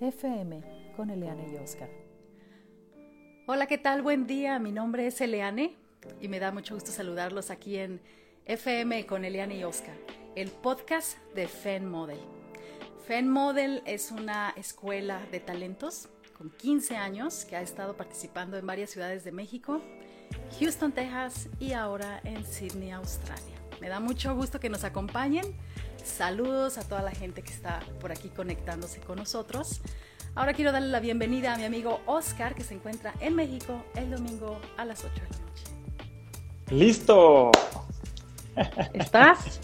FM con Eliane y Oscar. Hola, ¿qué tal? Buen día. Mi nombre es Eliane y me da mucho gusto saludarlos aquí en FM con Eliane y Oscar, el podcast de FEN Model. FEN Model es una escuela de talentos con 15 años que ha estado participando en varias ciudades de México, Houston, Texas y ahora en Sydney, Australia. Me da mucho gusto que nos acompañen. Saludos a toda la gente que está por aquí conectándose con nosotros. Ahora quiero darle la bienvenida a mi amigo Oscar, que se encuentra en México el domingo a las 8 de la noche. ¡Listo! ¿Estás?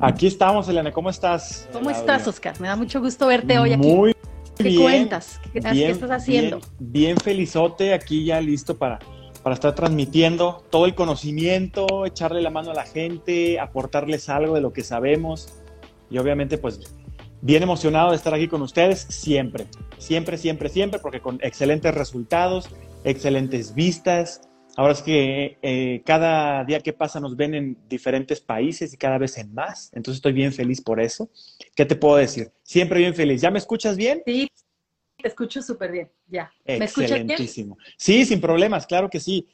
Aquí estamos, Elena. ¿Cómo estás? ¿Cómo estás, Oscar? Me da mucho gusto verte hoy aquí. Muy ¿Qué bien, cuentas? ¿Qué, bien, qué estás haciendo? Bien, bien felizote, aquí ya listo para, para estar transmitiendo todo el conocimiento, echarle la mano a la gente, aportarles algo de lo que sabemos. Y obviamente, pues, bien emocionado de estar aquí con ustedes siempre, siempre, siempre, siempre, porque con excelentes resultados, excelentes vistas. Ahora es que eh, cada día que pasa nos ven en diferentes países y cada vez en más. Entonces estoy bien feliz por eso. ¿Qué te puedo decir? Siempre bien feliz. ¿Ya me escuchas bien? Sí, te escucho súper bien. Ya. ¿Me escuchas bien? Excelentísimo. Sí, sin problemas, claro que sí.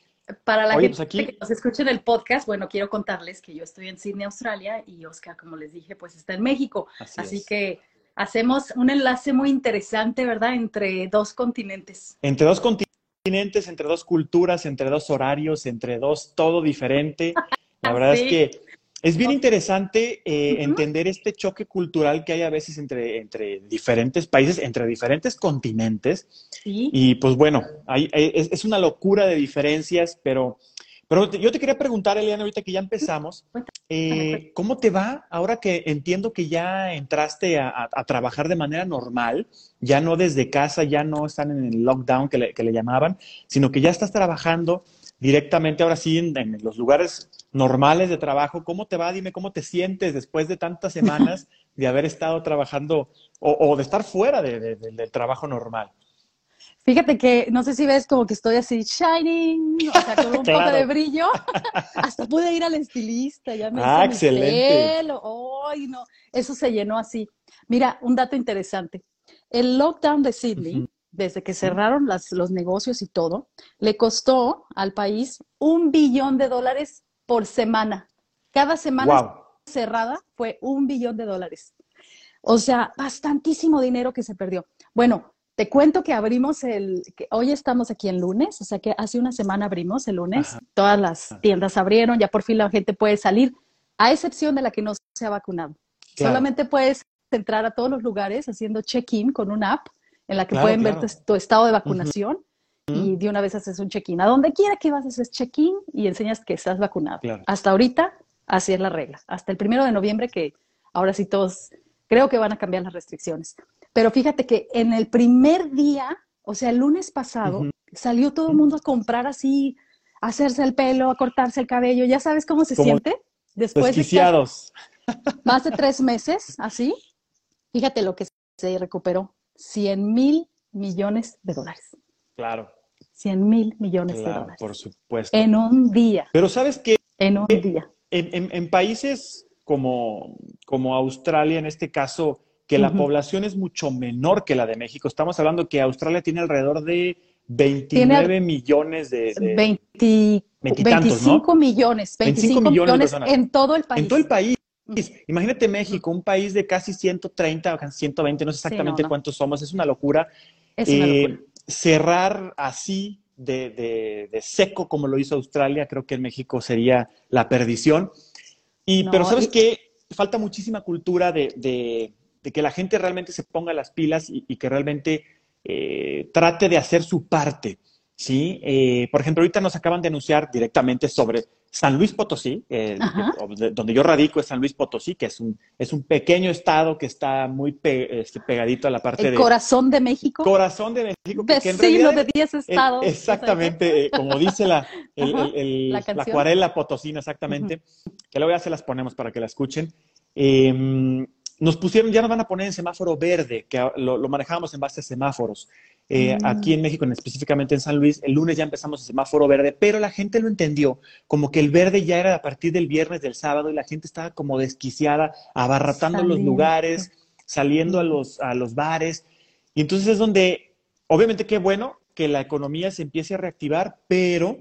Para la Oye, gente pues aquí- que nos escuche en el podcast, bueno, quiero contarles que yo estoy en Sydney, Australia, y Oscar, como les dije, pues está en México. Así, Así es. que hacemos un enlace muy interesante, ¿verdad? Entre dos continentes. Entre dos continentes, entre dos culturas, entre dos horarios, entre dos todo diferente. La verdad Sí. es que es bien interesante eh, entender este choque cultural que hay a veces entre, entre diferentes países, entre diferentes continentes. Sí. Y pues bueno, hay- hay- es, es una locura de diferencias, pero, pero yo te quería preguntar, Eliana, ahorita que ya empezamos, eh, ¿cómo te va ahora que entiendo que ya entraste a, a- a trabajar de manera normal? Ya no desde casa, ya no están en el lockdown que le, que le llamaban, sino que ya estás trabajando directamente ahora sí en, en los lugares normales de trabajo. ¿Cómo te va? Dime cómo te sientes después de tantas semanas de haber estado trabajando o, o de estar fuera de- de- de- del trabajo normal. Fíjate que no sé si ves como que estoy así shining, o sea, con un poco de brillo. Hasta pude ir al estilista, ya me hice Ah, mi excelente. pelo. Ay, no, eso se llenó así. Mira, un dato interesante. El lockdown de Sydney. Desde que cerraron las- los negocios y todo, le costó al país un billón de dólares por semana. Cada semana Wow. cerrada fue un billón de dólares. O sea, bastantísimo dinero que se perdió. Bueno, te cuento que abrimos el, que hoy estamos aquí en lunes, o sea que hace una semana abrimos el lunes, Ajá. todas las tiendas abrieron, ya por fin la gente puede salir, a excepción de la que no se ha vacunado. Claro. Solamente puedes entrar a todos los lugares haciendo check-in con una app en la que Claro, pueden claro. ver tu, tu estado de vacunación y de una vez haces un check-in. A donde quiera que vas haces check-in y enseñas que estás vacunado. Claro. Hasta ahorita, así es la regla. Hasta el primero de noviembre, que ahora sí todos creo que van a cambiar las restricciones. Pero fíjate que en el primer día, o sea, el lunes pasado, salió todo el mundo a comprar así, a hacerse el pelo, a cortarse el cabello. ¿Ya sabes cómo se Como siente? Después de más de tres meses, así, fíjate lo que se recuperó. 100 mil millones de dólares. Claro, 100 mil millones de claro, dólares. por supuesto. En un día, Pero sabes que en un día. en, en- en países como, como Australia, en este caso, que la Ujú. población es mucho menor que la de México, estamos hablando que Australia tiene alrededor de 29 millones de, de- 20 veintitantos, ¿no? 25 millones, 25 25 millones de millones en todo el país. en todo el país. Imagínate México, un país de casi 130 o casi 120, no sé Sí, no, exactamente no. cuántos somos, es una locura. Es una Eh, locura. cerrar así de, de- de seco como lo hizo Australia, creo que en México sería la perdición. Y, No, pero sabes y- que falta muchísima cultura de, de- de que la gente realmente se ponga las pilas y, y que realmente eh, trate de hacer su parte. ¿Sí? Eh, por ejemplo, ahorita nos acaban de anunciar directamente sobre San Luis Potosí, eh, donde yo radico es San Luis Potosí, que es un, es un pequeño estado que está muy pe- este, pegadito a la parte El de corazón de México, corazón de México, vecino de 10 eh, estados. exactamente, eh, como dice la, el- Ajá, el- el- la acuarela potosina, exactamente, que luego ya se las ponemos para que la escuchen. Eh, nos pusieron, ya nos van a poner en semáforo verde, que lo, lo manejábamos en base a semáforos. Eh, Mm. Aquí en México, en- específicamente en San Luis, el lunes ya empezamos el semáforo verde, pero la gente lo entendió como que el verde ya era a partir del viernes, del sábado, y la gente estaba como desquiciada, abarratando los lugares, saliendo a los, a los bares. Y entonces es donde, obviamente qué bueno que la economía se empiece a reactivar, pero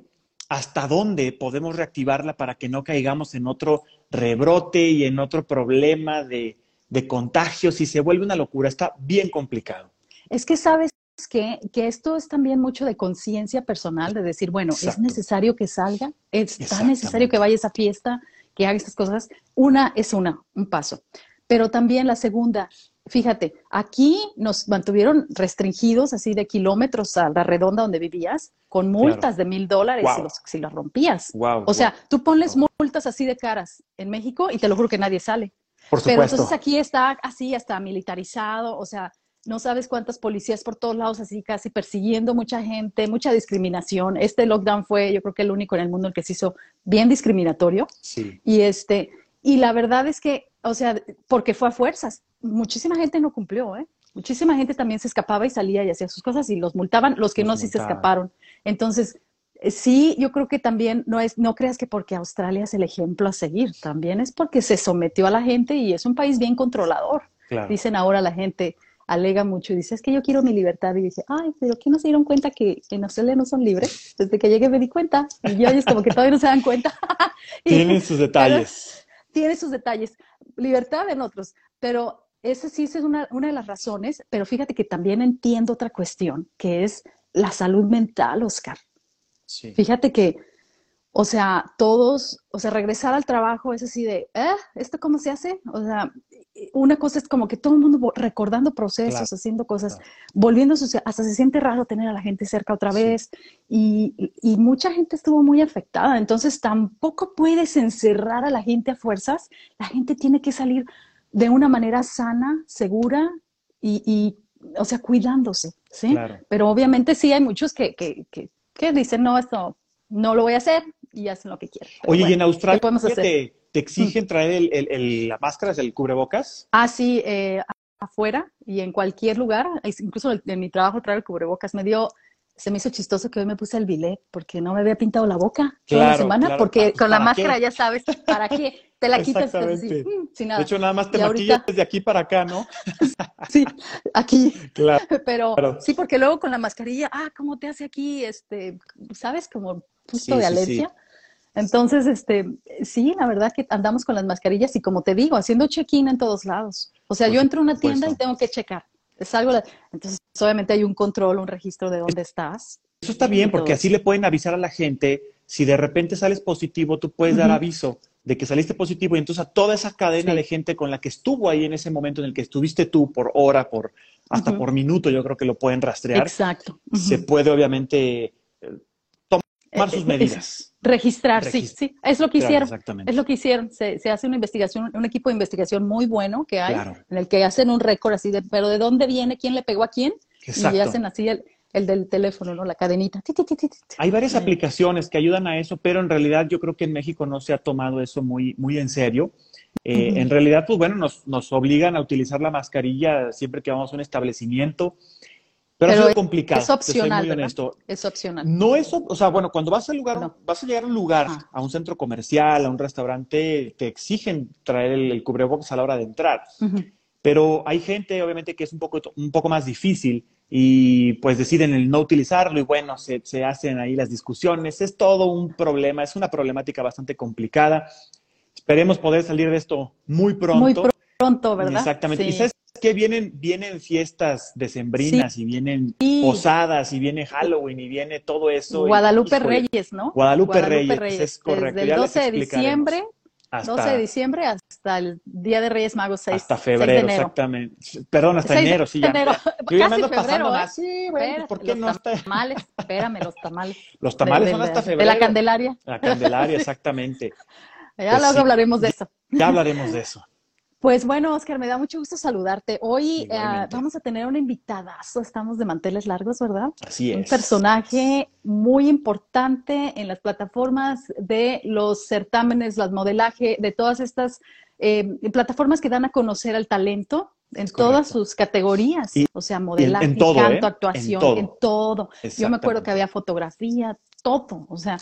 ¿hasta dónde podemos reactivarla para que no caigamos en otro rebrote y en otro problema de, de contagios y se vuelve una locura? Está bien complicado. Es que sabes que, que esto es también mucho de conciencia personal, de decir, bueno, es necesario que salga, es tan necesario que vaya a esa fiesta, que haga estas cosas. Una es una, un paso. Pero también la segunda, fíjate, aquí nos mantuvieron restringidos así de kilómetros a la redonda donde vivías, con multas de mil dólares si, las rompías. o sea, tú pones multas así de caras en México y te lo juro que nadie sale. Por supuesto. Pero entonces aquí está así, hasta militarizado, o sea, no sabes cuántas policías por todos lados, así casi persiguiendo mucha gente, mucha discriminación. Este lockdown fue, yo creo que el único en el mundo en que se hizo bien discriminatorio. Sí. Y este, y la verdad es que, o sea, porque fue a fuerzas. Muchísima gente no cumplió, ¿eh? Muchísima gente también se escapaba y salía y hacía sus cosas y los multaban, los que no sí se escaparon. Entonces, eh, sí, yo creo que también no es, no creas que porque Australia es el ejemplo a seguir, también es porque se sometió a la gente y es un país bien controlador. Dicen ahora la gente, alega mucho y dice, es que yo quiero mi libertad. Y dice, ay, pero ¿qué no se dieron cuenta que en Australia no son libres? Desde que llegué me di cuenta. Y yo, es como que todavía no se dan cuenta. Tienen sus detalles. Tiene sus detalles. Libertad en otros. Pero esa sí es una, una de las razones. Pero fíjate que también entiendo otra cuestión, que es la salud mental, Oscar. Sí. Fíjate que, o sea, todos, o sea, regresar al trabajo es así de, ¿eh? ¿Esto cómo se hace? O sea, una cosa es como que todo el mundo recordando procesos, haciendo cosas, volviéndose, hasta se siente raro tener a la gente cerca otra vez y, mucha gente estuvo muy afectada, entonces tampoco puedes encerrar a la gente a fuerzas, la gente tiene que salir de una manera sana, segura y, o sea, cuidándose, ¿sí? Pero obviamente sí hay muchos que, que, que, dicen, no, esto no lo voy a hacer y hacen lo que quieren. Oye, y en Australia? ¿Te exigen traer el, el, la máscara, el cubrebocas? Ah, sí, eh, afuera y en cualquier lugar, incluso en mi trabajo traer el cubrebocas. Me dio, se me hizo chistoso que hoy me puse el bilet porque no me había pintado la boca toda la semana, porque con la máscara ya sabes, ¿para qué? Te la quitas así, mm, sin nada. De hecho, nada más te maquillas desde aquí para acá, ¿no? sí, aquí. Claro. Pero sí, porque luego con la mascarilla, ah, ¿cómo te hace aquí? Este, ¿sabes? Como justo de alergia. Entonces, este, sí, la verdad que andamos con las mascarillas y como te digo, haciendo check-in en todos lados. O sea, yo entro a una tienda y tengo que checar. Es algo, entonces obviamente hay un control, un registro de dónde estás. Eso está bien, porque así le pueden avisar a la gente. Si de repente sales positivo, tú puedes dar aviso de que saliste positivo y entonces a toda esa cadena de gente con la que estuvo ahí en ese momento en el que estuviste tú por hora, por hasta por minuto, yo creo que lo pueden rastrear. Exacto. Se puede obviamente eh, tomar sus medidas. Registrar, sí, sí, es lo que hicieron. Es lo que hicieron. Se, hace una investigación, un equipo de investigación muy bueno que hay, en el que hacen un récord así de, pero ¿de dónde viene? ¿Quién le pegó a quién? Y hacen así el, del teléfono, ¿no? La cadenita. Hay varias aplicaciones que ayudan a eso, pero en realidad yo creo que en México no se ha tomado eso muy, muy en serio. Eh, en realidad, pues bueno, nos, nos obligan a utilizar la mascarilla siempre que vamos a un establecimiento. Pero, es complicado. Es opcional. Muy honesto. Es opcional. No es, o sea, bueno, cuando vas al lugar, vas a llegar a un lugar, a un centro comercial, a un restaurante, te exigen traer el, cubrebocas a la hora de entrar. Pero hay gente, obviamente, que es un poco, un poco más difícil y pues deciden el no utilizarlo y bueno, se, se hacen ahí las discusiones. Es todo un problema, es una problemática bastante complicada. Esperemos poder salir de esto muy pronto. Muy pronto, ¿verdad? Exactamente. Y que vienen, vienen fiestas decembrinas y vienen posadas y viene Halloween y viene todo eso. Guadalupe Reyes, ¿no? Guadalupe, Reyes, es correcto. Desde el 12 de diciembre, hasta, 12 de diciembre hasta el Día de Reyes Magos 6 Hasta febrero, exactamente. Perdón, hasta enero, sí. Ya, enero. Yo ya me ando pasando ¿eh? bueno, ¿por qué no los tamales, espérame, los tamales. Los tamales son hasta febrero. De la Candelaria. La Candelaria, exactamente. ya pues luego hablaremos de eso. Ya hablaremos de eso. Pues bueno, Oscar, me da mucho gusto saludarte. Hoy eh, vamos a tener una invitadazo, estamos de manteles largos, ¿verdad? Así es. Un personaje muy importante en las plataformas de los certámenes, las modelaje, de todas estas eh, plataformas que dan a conocer al talento en todas sus categorías, o sea, modelaje, en canto, ¿eh? actuación, en todo. Yo me acuerdo que había fotografía, todo. O sea,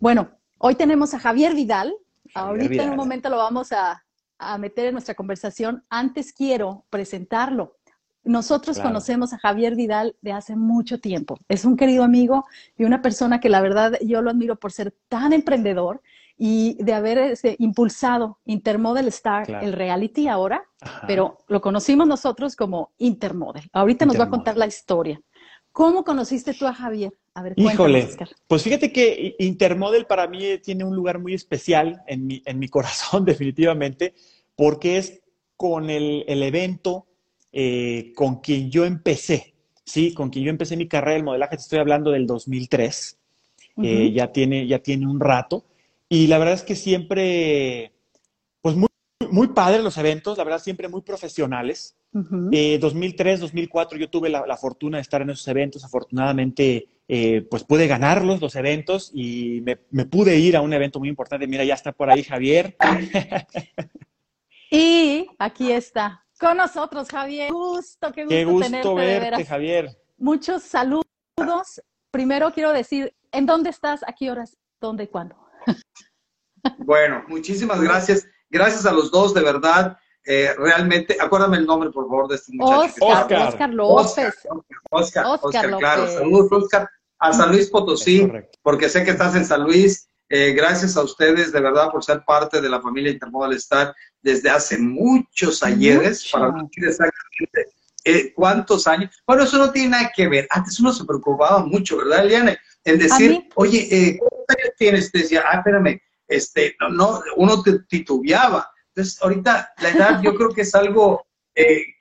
bueno, hoy tenemos a Javier Vidal. Ahorita en un momento lo vamos a, a meter en nuestra conversación, antes quiero presentarlo. nosotros conocemos a Javier Vidal de hace mucho tiempo. Es un querido amigo y una persona que la verdad yo lo admiro por ser tan emprendedor y de haber este, impulsado Intermodel Star, el reality ahora, pero lo conocimos nosotros como Intermodel. Ahorita nos va a contar la historia. ¿Cómo conociste tú a Javier? A ver, Híjole, pues fíjate que Intermodel para mí tiene un lugar muy especial en mi, en mi corazón, definitivamente, porque es con el, el evento eh, con quien yo empecé, ¿sí? Con quien yo empecé mi carrera del modelaje, te estoy hablando del 2003, eh, ya, tiene, ya tiene un rato, y la verdad es que siempre, pues muy, muy padre los eventos, la verdad siempre muy profesionales. 2003, 2004 eh, yo tuve la, fortuna de estar en esos eventos, afortunadamente pues pude ganarlos, los eventos, y me, me, pude ir a un evento muy importante. Mira, ya está por ahí Javier. y aquí está con nosotros, Javier. Gusto, qué gusto, qué gusto verte, Javier. Muchos saludos. Primero quiero decir, ¿en dónde estás? ¿A qué horas? ¿Dónde y cuándo? Bueno, muchísimas gracias. Gracias a los dos, de verdad. Eh, realmente, acuérdame el nombre, por favor, de este muchacho. Oscar, Oscar, López. Oscar, Oscar, claro. Saludos, Oscar, a San Luis Potosí, porque sé que estás en San Luis. Eh, gracias a ustedes, de verdad, por ser parte de la familia Intermodal Star desde hace muchos ayeres, para decir exactamente eh, cuántos años. Bueno, eso no tiene nada que ver. Antes uno se preocupaba mucho, ¿verdad, Eliane? En decir, oye, eh, ¿cuántos años tienes? Te decía, ah, espérame, este, no, no, uno te titubeaba. Entonces, ahorita la edad yo creo que es algo que,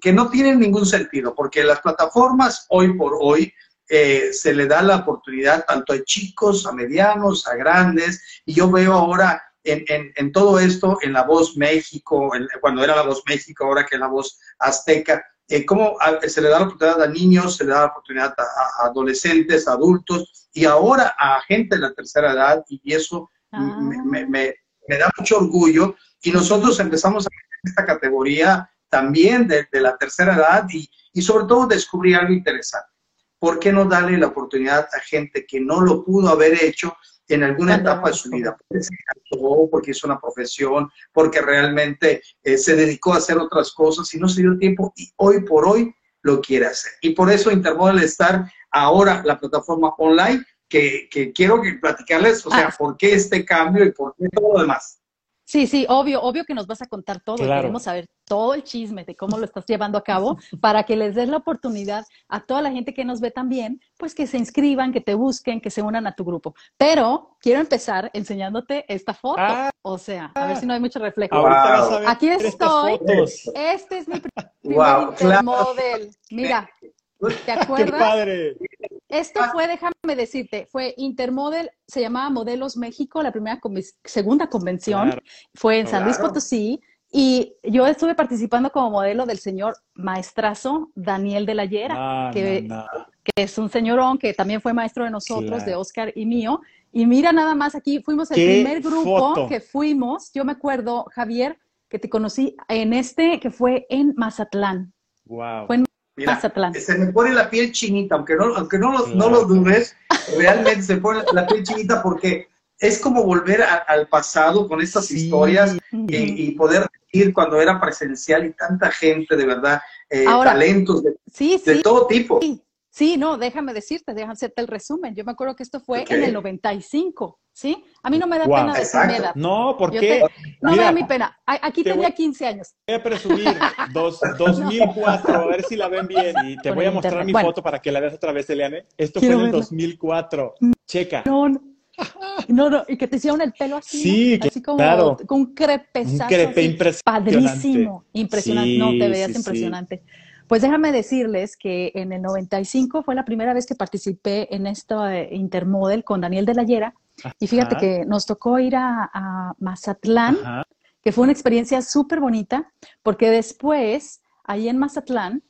que, no tiene ningún sentido, porque las plataformas hoy por hoy eh, se le da la oportunidad tanto a chicos, a medianos, a grandes, y yo veo ahora en, en, todo esto, en La Voz México, cuando era La Voz México, ahora que es La Voz Azteca, eh, cómo se le da la oportunidad a niños, se le da la oportunidad a, adolescentes, adultos, y ahora a gente de la tercera edad, y eso me, me, me, da mucho orgullo, y nosotros empezamos a esta categoría también de, de la tercera edad, y, y sobre todo descubrí algo interesante ¿por qué no darle la oportunidad a gente que no lo pudo haber hecho en alguna etapa de su vida? Porque se porque hizo una profesión, porque realmente eh, se dedicó a hacer otras cosas y no se dio tiempo y hoy por hoy lo quiere hacer. Y por eso Intermodal estar ahora la plataforma online que, que quiero platicarles, o sea, ah. por qué este cambio y por qué todo lo demás. Sí, sí, obvio, obvio que nos vas a contar todo. Queremos saber todo el chisme de cómo lo estás llevando a cabo para que les des la oportunidad a toda la gente que nos ve también, pues que se inscriban, que te busquen, que se unan a tu grupo. Pero quiero empezar enseñándote esta foto. Ah. o sea, a ver si no hay mucho reflejo. Aquí estoy. Este es mi primer model. Mira, ¿te acuerdas? ¡Qué padre! Esto fue, déjame decirte, fue Intermodel, se llamaba Modelos México, la primera, segunda convención, fue en San Luis Potosí, y yo estuve participando como modelo del señor maestrazo Daniel de la Llera, que, que, es un señorón que también fue maestro de nosotros, de Oscar y mío. Y mira nada más, aquí fuimos el primer grupo que fuimos, yo me acuerdo, Javier, que te conocí en este, que fue en Mazatlán. Wow. Fue en Mira, se me pone la piel chinita, aunque no, aunque no, lo, no lo dudes, realmente se pone la piel chinita porque es como volver al pasado con estas historias y, poder ir cuando era presencial y tanta gente, de verdad, eh, talentos de, de todo tipo. Sí, no, déjame decirte, déjame hacerte el resumen. Yo me acuerdo que esto fue en el 95, ¿sí? A mí no me da pena decir mi edad. No, porque no me da mi pena. Aquí tenía 15 años. Voy a presumir, dos, 2004, a ver si la ven bien. Y te voy a mostrar mi foto para que la veas otra vez, Eliane. Esto fue en el 2004. Checa. No, no, no, y que te hicieron el pelo así. Sí, así como claro. con un crepezazo. Un crepe impresionante. Padrísimo. Impresionante. no, te veías impresionante. Pues déjame decirles que en el 95 fue la primera vez que participé en esta eh, Intermodel con Daniel de la Llera. Y fíjate que nos tocó ir a, Mazatlán, que fue una experiencia súper bonita, porque después, ahí en Mazatlán,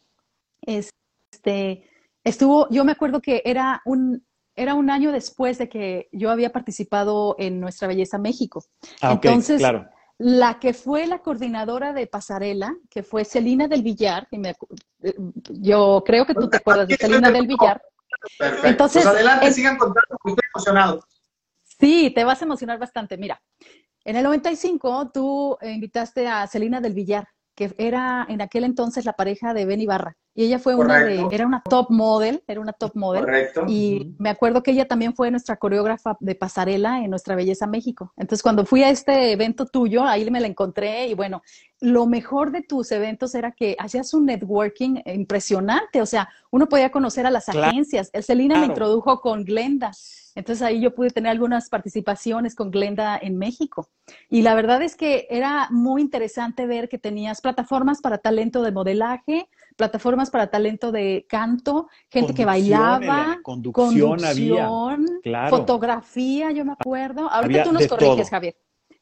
este, estuvo, yo me acuerdo que era un, era un año después de que yo había participado en Nuestra Belleza México. Ah, Entonces, claro la que fue la coordinadora de pasarela, que fue Celina del Villar, y me, yo creo que tú te acuerdas de Celina del Villar. Perfecto. Entonces, pues adelante, sigan contando, estoy emocionado. Sí, te vas a emocionar bastante. Mira, en el 95 tú invitaste a Celina del Villar que era en aquel entonces la pareja de Ben Ibarra. Y ella fue una de, era una top model, era una top model. Correcto. Y me acuerdo que ella también fue nuestra coreógrafa de pasarela en Nuestra Belleza México. Entonces, cuando fui a este evento tuyo, ahí me la encontré y bueno, lo mejor de tus eventos era que hacías un networking impresionante. O sea, uno podía conocer a las agencias. El Celina me introdujo con Glenda. Entonces ahí yo pude tener algunas participaciones con Glenda en México. Y la verdad es que era muy interesante ver que tenías plataformas para talento de modelaje, plataformas para talento de canto, gente que bailaba, conducción, había, fotografía, yo me acuerdo. Ahorita tú nos corriges, Javier.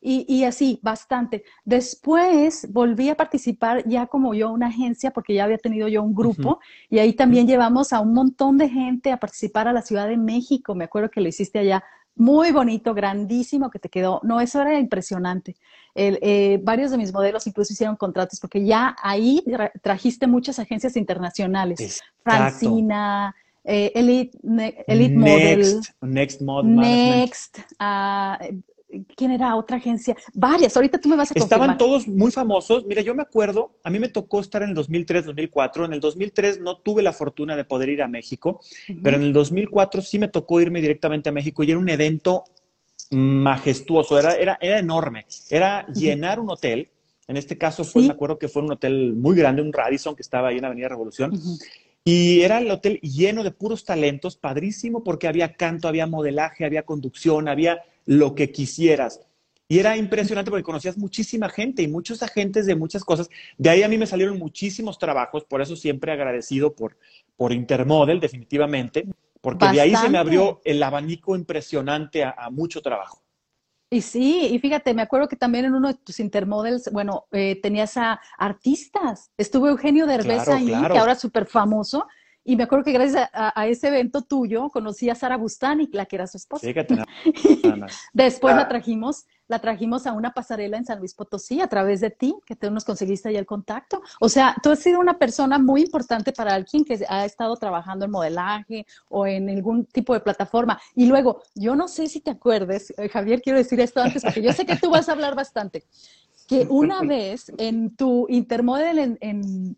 Y, así, bastante. Después volví a participar ya como yo una agencia, porque ya había tenido yo un grupo, y ahí también llevamos a un montón de gente a participar a la Ciudad de México. Me acuerdo que lo hiciste allá. Muy bonito, grandísimo que te quedó. No, eso era impresionante. Eh, varios de mis modelos incluso hicieron contratos, porque ya ahí trajiste muchas agencias internacionales. Francina, eh, Elite, Elite Model. Next Model. Next. Ah, ¿Quién era otra agencia? Varias, ahorita tú me vas a confirmar. Estaban todos muy famosos. Mira, yo me acuerdo, a mí me tocó estar en el 2003, 2004. En el 2003 no tuve la fortuna de poder ir a México, pero en el 2004 sí me tocó irme directamente a México y era un evento majestuoso, era, era, era enorme. Era llenar un hotel. En este caso fue, me acuerdo que fue un hotel muy grande, un Radisson que estaba ahí en Avenida Revolución. Y era el hotel lleno de puros talentos, padrísimo, porque había canto, había modelaje, había conducción, había lo que quisieras. Y era impresionante porque conocías muchísima gente y muchos agentes de muchas cosas. De ahí a mí me salieron muchísimos trabajos, por eso siempre agradecido por, por Intermodel, definitivamente, porque de ahí se me abrió el abanico impresionante a, mucho trabajo. Y sí, y fíjate, me acuerdo que también en uno de tus intermodels, bueno, eh, tenías a artistas. Estuvo Eugenio Derbez ahí, que ahora es súper famoso, y me acuerdo que gracias a, ese evento tuyo conocí a Sara Bustani, la que era su esposa. Después la ah. trajimos, la trajimos a una pasarela en San Luis Potosí a través de ti, que tú nos conseguiste ahí el contacto. O sea, tú has sido una persona muy importante para alguien que ha estado trabajando en modelaje o en algún tipo de plataforma. Y luego, yo no sé si te acuerdes, eh, Javier, quiero decir esto antes, porque yo sé que tú vas a hablar bastante que una vez en tu intermodel en,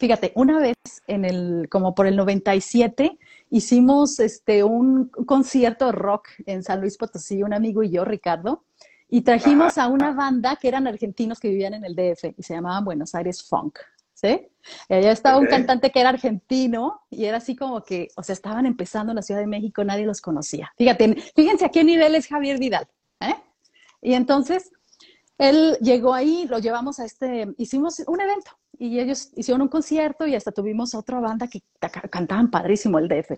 fíjate, una vez en el, como por el 97, hicimos este, un concierto rock en San Luis Potosí, un amigo y yo, Ricardo, y trajimos a una banda que eran argentinos que vivían en el DF y se llamaban Buenos Aires Funk. ¿Sí? Y allá estaba un cantante que era argentino y era así como que, o sea, estaban empezando en la Ciudad de México, nadie los conocía. Fíjate, fíjense a qué nivel es Javier Vidal. ¿eh? Y entonces, él llegó ahí, lo llevamos a este, hicimos un evento, y ellos hicieron un concierto y hasta tuvimos otra banda que cantaban padrísimo el DF.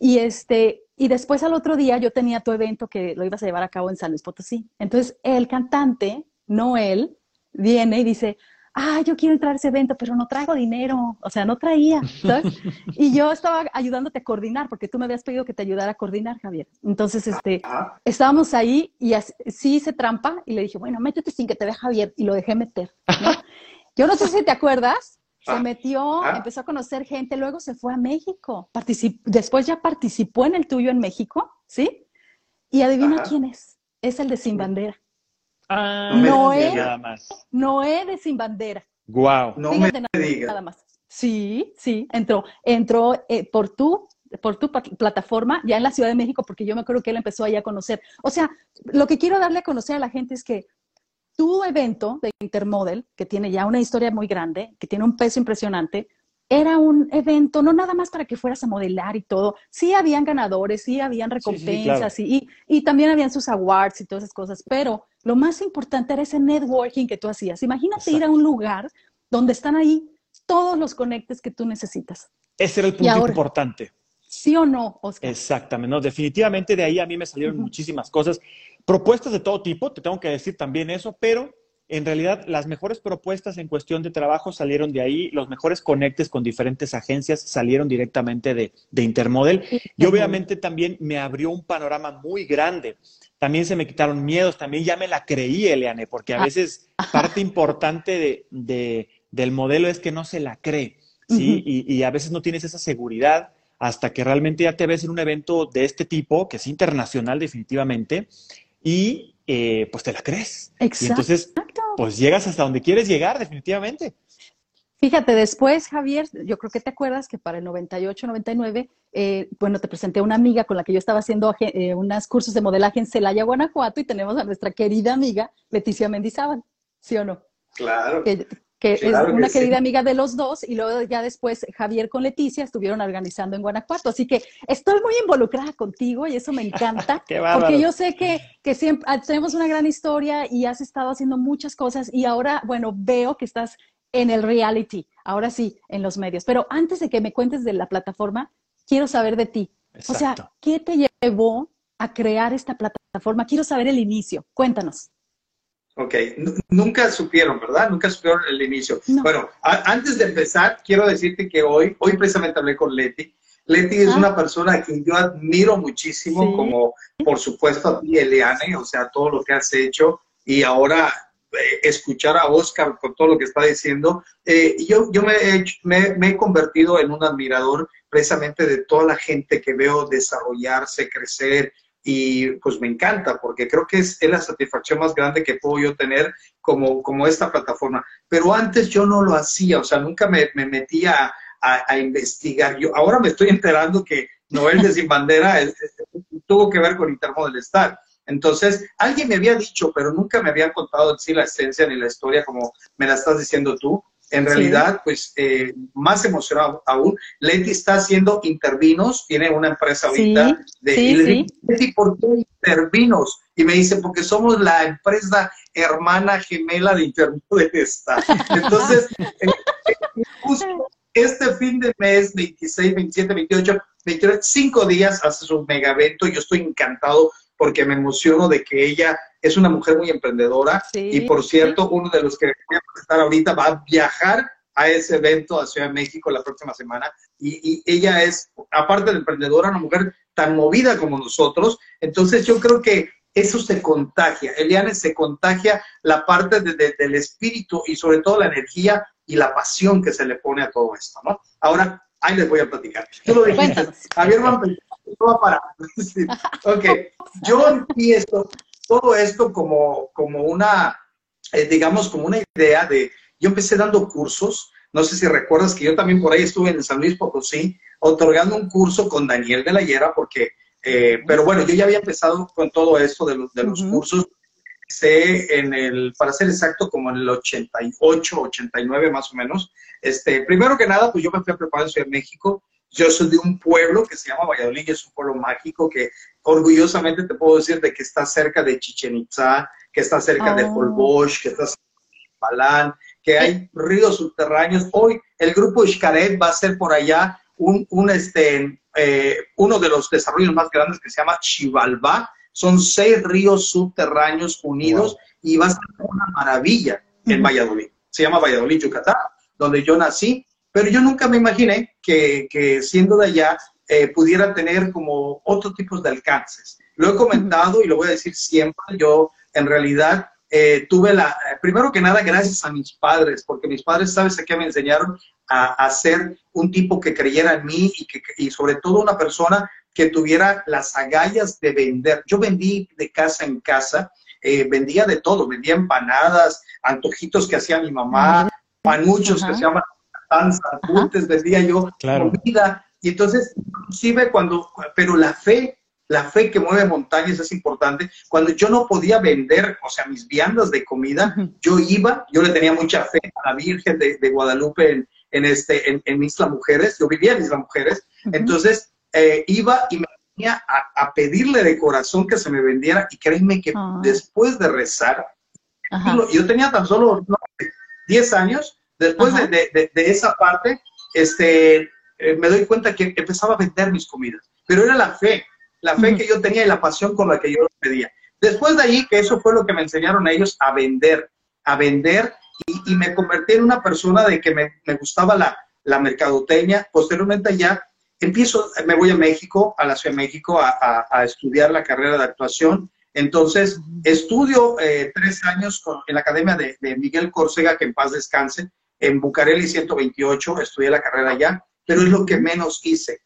Y este, y después al otro día yo tenía tu evento que lo ibas a llevar a cabo en San Luis Potosí. Entonces el cantante, Noel, viene y dice, ah, yo quiero entrar a ese evento, pero no traigo dinero, o sea, no traía. Y yo estaba ayudándote a coordinar, porque tú me habías pedido que te ayudara a coordinar, Javier. Entonces, este, estábamos ahí y sí hice trampa y le dije, bueno, métete sin que te vea Javier, y lo dejé meter. ¿no? Yo no sé si te acuerdas, se ah. metió, ah. empezó a conocer gente, luego se fue a México, después ya participó en el tuyo en México, ¿sí? Y adivina quién es, es el de Sin Bandera. Ah, Noé, nada más. Noé de Sin Bandera. Guau. No me digas. Nada más. Sí, sí, entró, entró eh, por tu por tu plataforma ya en la Ciudad de México, porque yo me acuerdo que él empezó ahí a conocer. O sea, lo que quiero darle a conocer a la gente es que tu evento de Intermodel, que tiene ya una historia muy grande, que tiene un peso impresionante, era un evento no nada más para que fueras a modelar y todo. Sí habían ganadores, sí habían recompensas y, y, también habían sus awards y todas esas cosas, pero lo más importante era ese networking que tú hacías. Imagínate ir a un lugar donde están ahí todos los conectes que tú necesitas. Ese era el punto importante. ¿Sí o no, Oscar? Exactamente, no, definitivamente de ahí a mí me salieron muchísimas cosas. Propuestas de todo tipo, te tengo que decir también eso, pero en realidad las mejores propuestas en cuestión de trabajo salieron de ahí, los mejores conectes con diferentes agencias salieron directamente de, Intermodel y obviamente también me abrió un panorama muy grande. También se me quitaron miedos, también ya me la creí, Eliane, porque a ah. veces parte importante de, del modelo es que no se la cree, ¿sí? y, y a veces no tienes esa seguridad hasta que realmente ya te ves en un evento de este tipo, que es internacional definitivamente, y eh, pues te la crees. Exacto. Y entonces, pues llegas hasta donde quieres llegar, definitivamente. Fíjate, después, Javier, yo creo que te acuerdas que para el 98, 99, eh, bueno, te presenté a una amiga con la que yo estaba haciendo eh, unos cursos de modelaje en Celaya, Guanajuato, y tenemos a nuestra querida amiga Leticia Mendizábal, ¿sí o no? Claro. Que, es una querida amiga de los dos, y luego ya después Javier con Leticia estuvieron organizando en Guanajuato. Así que estoy muy involucrada contigo y eso me encanta, porque yo sé que, que siempre ah, tenemos una gran historia y has estado haciendo muchas cosas y ahora, bueno, veo que estás en el reality, ahora sí, en los medios. Pero antes de que me cuentes de la plataforma, quiero saber de ti. O sea, ¿qué te llevó a crear esta plataforma? Quiero saber el inicio. Cuéntanos. Ok, nunca supieron, ¿verdad? Nunca supieron el inicio. Bueno, antes de empezar, quiero decirte que hoy, hoy precisamente hablé con Leti. Leti es ah. una persona a quien yo admiro muchísimo, como por supuesto a ti, Eliane, o sea, todo lo que has hecho. Y ahora eh, escuchar a Oscar con todo lo que está diciendo, eh, yo, yo me, he, me, he convertido en un admirador precisamente de toda la gente que veo desarrollarse, crecer, y pues me encanta porque creo que es, la satisfacción más grande que puedo yo tener como, como esta plataforma. Pero antes yo no lo hacía, o sea, nunca me, me metía a, investigar. Yo ahora me estoy enterando que Noel de Sin Bandera tuvo que ver con Intermodel Star. Entonces, alguien me había dicho, pero nunca me habían contado en sí la esencia ni la historia como me la estás diciendo tú. En realidad, pues, eh, más emocionado aún, Leti está haciendo Intervinos, tiene una empresa ahorita de... y le Leti, ¿por qué Intervinos? Y me dice, porque somos la empresa hermana gemela de Intervinos de esta. Entonces, eh, este fin de mes, 26, 27, 28, 29, cinco días hace su mega evento. Yo estoy encantado porque me emociono de que ella es una mujer muy emprendedora y por cierto, uno de los que a presentar ahorita va a viajar a ese evento a Ciudad de México la próxima semana y, ella es, aparte de emprendedora, una mujer tan movida como nosotros, entonces yo creo que eso se contagia, Eliane se contagia la parte del espíritu y sobre todo la energía y la pasión que se le pone a todo esto, ¿no? Ahora, ahí les voy a platicar. Tú lo dijiste, Javier va para. ok, yo empiezo todo esto como, como una, eh, digamos, como una idea de, yo empecé dando cursos, no sé si recuerdas que yo también por ahí estuve en San Luis Potosí, otorgando un curso con Daniel de la Hiera, porque, eh, pero bueno, yo ya había empezado con todo esto de los, de los cursos, sé en el, para ser exacto, como en el 88, 89 más o menos. Este, primero que nada, pues yo me fui a preparar en Ciudad de México, yo soy de un pueblo que se llama Valladolid, es un pueblo mágico que orgullosamente te puedo decir de que está cerca de Chichen Itza, que está cerca de Polbosch, que está cerca de Palán, que hay ríos subterráneos. Hoy el grupo Xcaret va a ser por allá un, un este, eh, uno de los desarrollos más grandes que se llama Chivalba. Son seis ríos subterráneos unidos y va a ser una maravilla en Valladolid. Se llama Valladolid, Yucatán, donde yo nací pero yo nunca me imaginé que, siendo de allá eh, pudiera tener como otros tipos de alcances. Lo he comentado y lo voy a decir siempre, yo en realidad eh, tuve la, primero que nada, gracias a mis padres, porque mis padres, ¿sabes a qué me enseñaron? A, ser un tipo que creyera en mí y, que, y sobre todo una persona que tuviera las agallas de vender. Yo vendí de casa en casa, eh, vendía de todo, vendía empanadas, antojitos que hacía mi mamá, panuchos que se llaman danza, antes vendía yo claro. comida. Y entonces, inclusive cuando, pero la fe, la fe que mueve montañas es importante. Cuando yo no podía vender, o sea, mis viandas de comida, yo iba, yo le tenía mucha fe a la Virgen de, Guadalupe en, en, este, en, en, Isla Mujeres, yo vivía en Isla Mujeres, entonces eh, iba y me venía a, pedirle de corazón que se me vendiera. Y créeme que ah. después de rezar, yo tenía tan solo 10 años, Después de, esa parte, este, eh, me doy cuenta que empezaba a vender mis comidas, pero era la fe, la fe que yo tenía y la pasión con la que yo pedía. Después de ahí, que eso fue lo que me enseñaron ellos a vender, a vender, y, me convertí en una persona de que me, gustaba la, la mercadotecnia. Posteriormente ya empiezo, me voy a México, a la Ciudad de México, a, estudiar la carrera de actuación. Entonces, estudio eh, tres años en la Academia de, de, Miguel Córcega, que en paz descanse, en Bucareli 128, estudié la carrera allá, pero es lo que menos hice.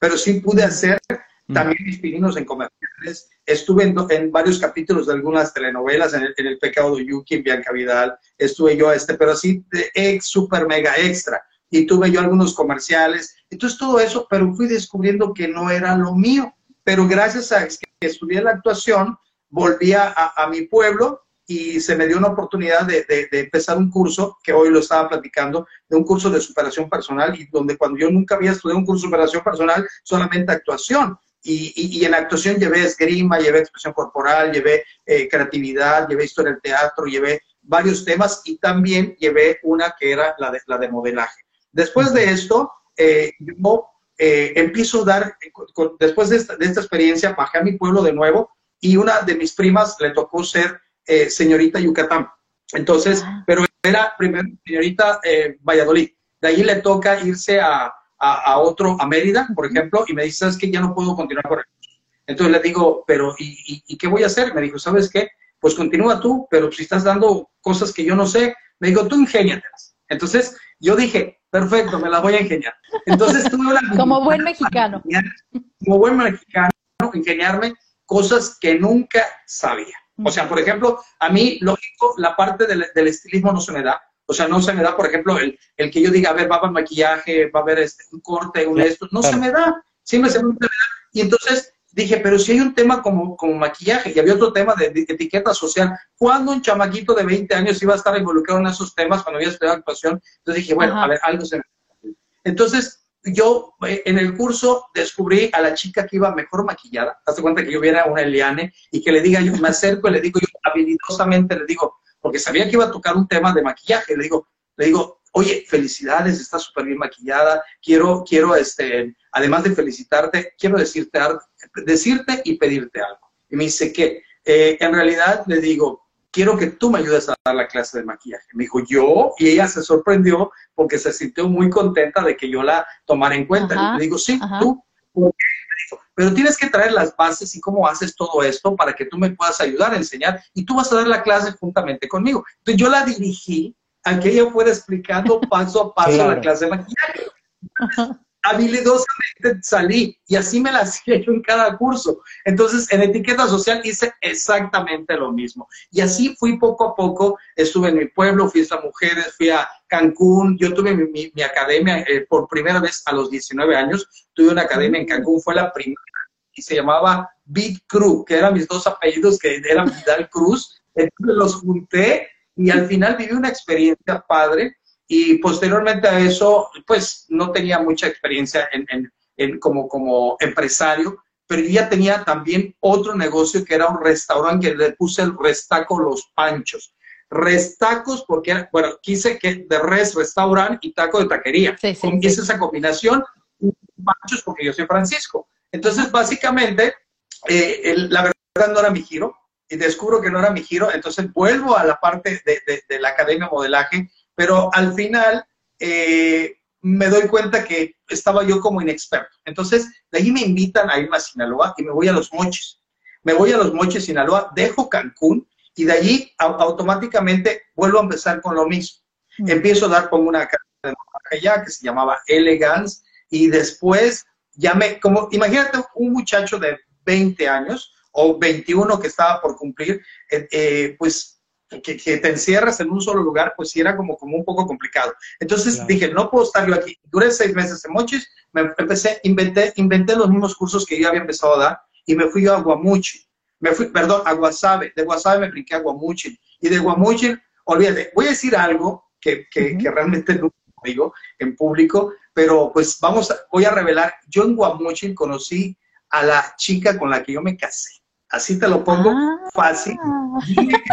Pero sí pude hacer mm. también mis pininos en comerciales estuve en, varios capítulos de algunas telenovelas, en el, Pecado de Yuki, en Bianca Vidal, estuve yo este, pero así de ex, super mega extra. Y tuve yo algunos comerciales. Entonces todo eso, pero fui descubriendo que no era lo mío. Pero gracias a que estudié la actuación, volví a, a mi pueblo y se me dio una oportunidad de, de, empezar un curso, que hoy lo estaba platicando, de un curso de superación personal, y donde cuando yo nunca había estudiado un curso de superación personal, solamente actuación. Y, y, en actuación llevé esgrima, llevé expresión corporal, llevé eh, creatividad, llevé historia del teatro, llevé varios temas y también llevé una que era la de, la de modelaje. Después de esto, eh, yo eh, empiezo a dar, después de esta, de esta experiencia, bajé a mi pueblo de nuevo y una de mis primas le tocó ser eh, señorita Yucatán. Entonces, ah. pero era primero señorita eh, Valladolid. De ahí le toca irse a, a, otro, a Mérida, por ejemplo, y me dice, ¿sabes qué? Ya no puedo continuar con eso. Entonces le digo, pero ¿y, y, qué voy a hacer? Me dijo, ¿sabes qué? Pues continúa tú, pero si estás dando cosas que yo no sé, me dijo, tú ingéniatelas. Entonces yo dije, perfecto, me las voy a ingeniar. Entonces tuve la... como buen mexicano. Como buen mexicano, ingeniarme cosas que nunca sabía. O sea, por ejemplo, a mí, lógico, la parte del, estilismo no se me da. O sea, no se me da, por ejemplo, el, el que yo diga, a ver, va a haber maquillaje, va a haber este, un corte, un esto. No se me da. Siempre se me da. Y entonces dije, pero si hay un tema como, como maquillaje y había otro tema de, etiqueta social, ¿cuándo un chamaquito de 20 años iba a estar involucrado en esos temas cuando había estudiado actuación? Entonces dije, bueno, a ver, algo se me Entonces, yo eh, en el curso descubrí a la chica que iba mejor maquillada. Hazte cuenta que yo viera una Eliane y que le diga, yo me acerco y le digo, yo habilidosamente le digo, porque sabía que iba a tocar un tema de maquillaje, le digo, le digo, oye, felicidades, estás súper bien maquillada, quiero, quiero, este, además de felicitarte, quiero decirte, decirte y pedirte algo. Y me dice que, eh, en realidad le digo, quiero que tú me ayudes a dar la clase de maquillaje. Me dijo, yo, y ella se sorprendió porque se sintió muy contenta de que yo la tomara en cuenta. le digo, sí, tú. pero tienes que traer las bases y cómo haces todo esto para que tú me puedas ayudar a enseñar y tú vas a dar la clase juntamente conmigo. Entonces yo la dirigí a que ella fuera explicando paso a paso la clase de maquillaje habilidosamente salí y así me la hacía yo en cada curso. Entonces, en etiqueta social hice exactamente lo mismo. Y así fui poco a poco, estuve en mi pueblo, fui a mujeres, fui a Cancún, yo tuve mi, academia eh, por primera vez a los 19 años, tuve una academia en Cancún, fue la primera y se llamaba Big Cruz, que eran mis dos apellidos, que eran Vidal Cruz, entonces los junté y al final viví una experiencia padre y posteriormente a eso, pues no tenía mucha experiencia en, como, como empresario, pero ya tenía también otro negocio que era un restaurante que le puse el restaco Los Panchos. Restacos porque, era, bueno, quise que de res, restaurante y taco de taquería. Sí, esa combinación. Panchos porque yo soy Francisco. Entonces, básicamente, eh, la verdad no era mi giro. Y descubro que no era mi giro. Entonces, vuelvo a la parte de, de la academia de modelaje pero al final eh, me doy cuenta que estaba yo como inexperto. Entonces, de ahí me invitan a irme a Sinaloa y me voy a Los Moches. Me voy a Los Moches, Sinaloa, dejo Cancún y de allí automáticamente vuelvo a empezar con lo mismo. Mm. Empiezo a dar como una carrera ya que se llamaba Elegance y después ya me, como, imagínate un muchacho de 20 años o 21 que estaba por cumplir, eh, eh, pues que, te encierras en un solo lugar, pues sí era como, como un poco complicado. Entonces dije, no puedo estar yo aquí. Duré seis meses en Mochis, me empecé, inventé, inventé los mismos cursos que yo había empezado a dar y me fui a Guamuchi. Me fui, perdón, a Guasave. De Guasave me brinqué a Guamuchi. Y de Guamuchi, olvídate, voy a decir algo que, que, que realmente no digo en público, pero pues vamos, a, voy a revelar. Yo en Guamuchi conocí a la chica con la que yo me casé. Así te lo pongo ah. fácil.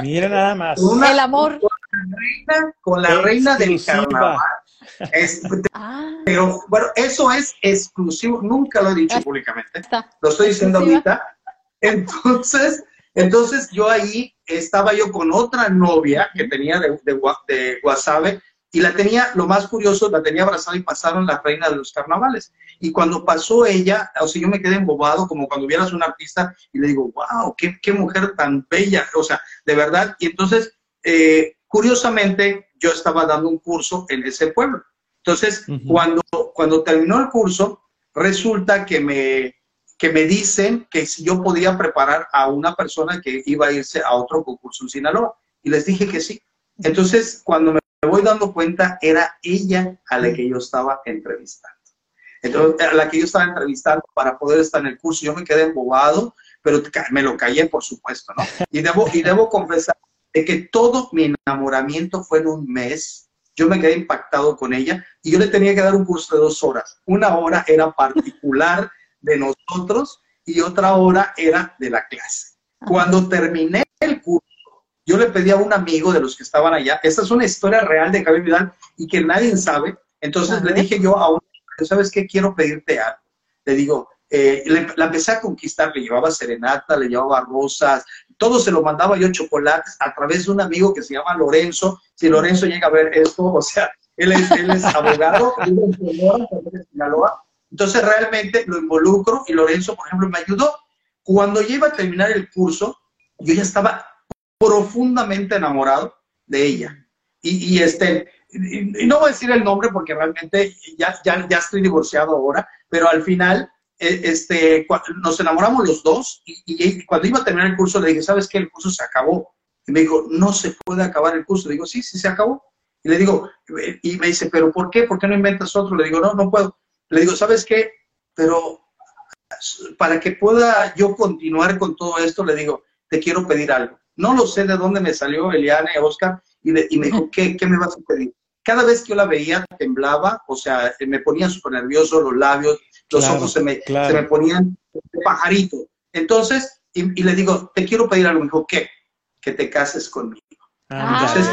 Mira nada más. el amor. Con la reina, del carnaval. Ah. Pero bueno, eso es exclusivo. Nunca lo he dicho públicamente. Lo estoy diciendo ahorita. Entonces, entonces yo ahí estaba yo con otra novia que tenía de, de, de Guasave y la tenía, lo más curioso, la tenía abrazada y pasaron la reina de los carnavales. Y cuando pasó ella, o sea, yo me quedé embobado como cuando vieras una artista y le digo, wow, qué, qué mujer tan bella, o sea, de verdad. Y entonces, eh, curiosamente, yo estaba dando un curso en ese pueblo. Entonces, cuando, cuando terminó el curso, resulta que me, que me dicen que si yo podía preparar a una persona que iba a irse a otro concurso en Sinaloa. Y les dije que sí. Entonces, cuando me voy dando cuenta, era ella a la que yo estaba entrevistando. Entonces, a la que yo estaba entrevistando para poder estar en el curso. Yo me quedé embobado, pero me lo callé, por supuesto, ¿no? Y debo, y debo confesar que todo mi enamoramiento fue en un mes. Yo me quedé impactado con ella y yo le tenía que dar un curso de dos horas. Una hora era particular de nosotros y otra hora era de la clase. Cuando terminé el curso, yo le pedí a un amigo de los que estaban allá, esta es una historia real de Javier Vidal y que nadie sabe, entonces le dije yo a un, ¿sabes qué? Quiero pedirte algo. Le digo, eh, la empecé a conquistar, le llevaba serenata, le llevaba rosas, todo se lo mandaba yo chocolates a través de un amigo que se llama Lorenzo. Si Lorenzo llega a ver esto, o sea, él es, él es abogado, entonces realmente lo involucro y Lorenzo, por ejemplo, me ayudó. Cuando yo iba a terminar el curso, yo ya estaba profundamente enamorado de ella. Y, este, y, no voy a decir el nombre porque realmente ya, ya, ya estoy divorciado ahora, pero al final e, este, nos enamoramos los dos y, cuando iba a terminar el curso le dije, ¿sabes qué? El curso se acabó. Y me dijo, no se puede acabar el curso. Le digo, sí, sí se acabó. Y le digo, y me dice, ¿pero por qué? ¿Por qué no inventas otro? Le digo, no, no puedo. Le digo, ¿sabes qué? Pero para que pueda yo continuar con todo esto, le digo, te quiero pedir algo. No lo sé de dónde me salió Eliane, Oscar, y, y me dijo, ¿qué, ¿qué me vas a pedir? Cada vez que yo la veía, temblaba, o sea, me ponía súper nervioso, los labios, los ojos se me, se me ponían de pajarito. Entonces, y, le digo, te quiero pedir algo. Me dijo, ¿qué? Que te cases conmigo. Entonces,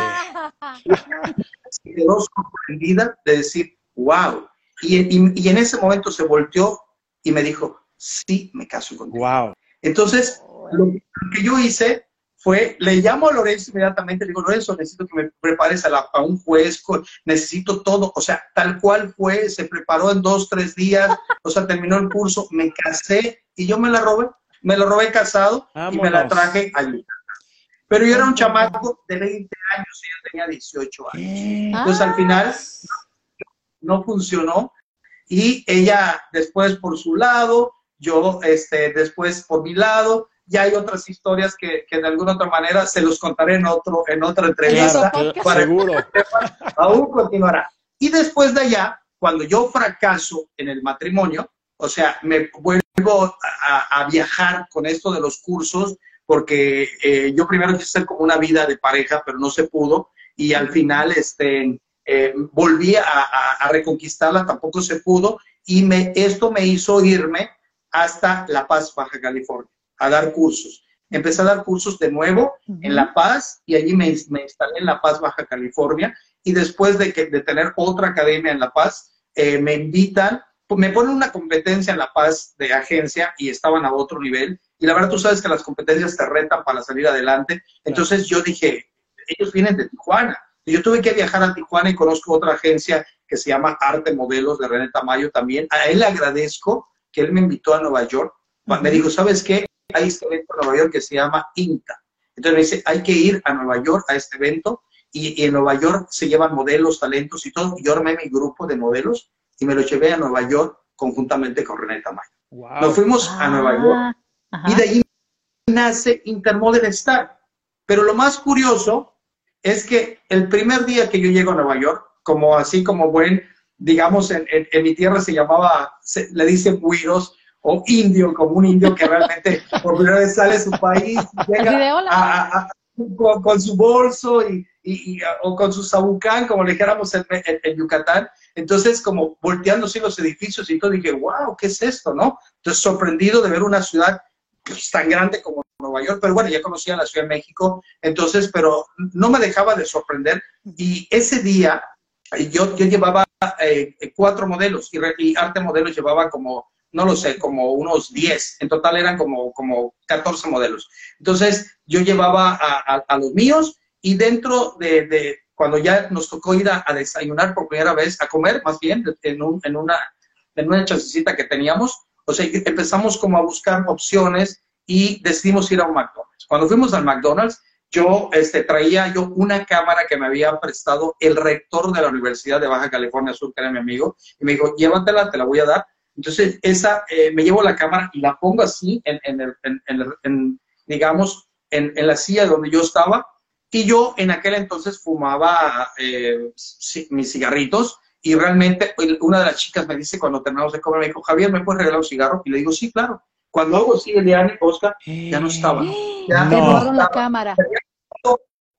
se quedó sorprendida de decir, wow. Y, y, en ese momento se volteó y me dijo, sí, me caso contigo. Wow. Entonces, lo que yo hice fue, le llamo a Lorenzo inmediatamente, le digo, Lorenzo, necesito que me prepares a, un juez, necesito todo, o sea, tal cual fue, se preparó en dos, tres días, o sea, terminó el curso, me casé y yo me la robé, me lo robé casado y me la traje allí. Pero yo era un chamaco de 20 años y yo tenía 18 años. Entonces al final no funcionó y ella después por su lado, yo este, después por mi lado, ya hay otras historias que, que, de alguna otra manera se los contaré en, otro, en otra entrevista. para seguro. Aún continuará. Y después de allá, cuando yo fracaso en el matrimonio, o sea, me vuelvo a, viajar con esto de los cursos, porque eh, yo primero quise hacer como una vida de pareja, pero no se pudo, y al final este, eh, volví a, a, reconquistarla, tampoco se pudo, y me, esto me hizo irme hasta La Paz, Baja California a dar cursos. Empecé a dar cursos de nuevo en La Paz y allí me, instalé en La Paz, Baja California. Y después de, que, de tener otra academia en La Paz, eh, me invitan, pues, me ponen una competencia en La Paz de agencia y estaban a otro nivel. Y la verdad, tú sabes que las competencias te retan para salir adelante. Entonces yo dije, ellos vienen de Tijuana. Yo tuve que viajar a Tijuana y conozco otra agencia que se llama Arte Modelos de René Tamayo también. A él le agradezco que él me invitó a Nueva York. Me dijo, ¿sabes qué? Hay este evento en Nueva York que se llama INTA. Entonces me dice, hay que ir a Nueva York a este evento y, en Nueva York se llevan modelos, talentos y todo. Yo armé mi grupo de modelos y me lo llevé a Nueva York conjuntamente con René Tamayo. Nos fuimos a Nueva York y de ahí nace Intermodel Star. Pero lo más curioso es que el primer día que yo llego a Nueva York, como así como buen, digamos, en, mi tierra se llamaba, le dicen güiros, o indio, como un indio que realmente por primera vez sale de su país, llega con, su bolso y, o con su sabucán, como le dijéramos en, Yucatán. Entonces, como volteando así los edificios y todo, dije, wow, ¿qué es esto, no? Entonces, sorprendido de ver una ciudad pues, tan grande como Nueva York, pero bueno, ya conocía la Ciudad de México, entonces, pero no me dejaba de sorprender. Y ese día, yo, yo llevaba eh, cuatro modelos y, y Arte Modelos llevaba como no lo sé, como unos 10. En total eran como, como 14 modelos. Entonces, yo llevaba a, los míos y dentro de, cuando ya nos tocó ir a, desayunar por primera vez, a comer más bien, en, una, en una chancecita que teníamos, o sea, empezamos como a buscar opciones y decidimos ir a un McDonald's. Cuando fuimos al McDonald's, yo este, traía yo una cámara que me había prestado el rector de la Universidad de Baja California Sur, que era mi amigo, y me dijo, llévatela, te la voy a dar, Entonces, esa, eh, me llevo la cámara y la pongo así, en, en, digamos, en, la silla donde yo estaba. Y yo en aquel entonces fumaba eh, mis cigarritos y realmente una de las chicas me dice cuando terminamos de comer, me dijo, Javier, ¿me puedes regalar un cigarro? Y le digo, sí, claro. Cuando hago así, Eliane, Oscar, ya no estaba. Ya no. la cámara.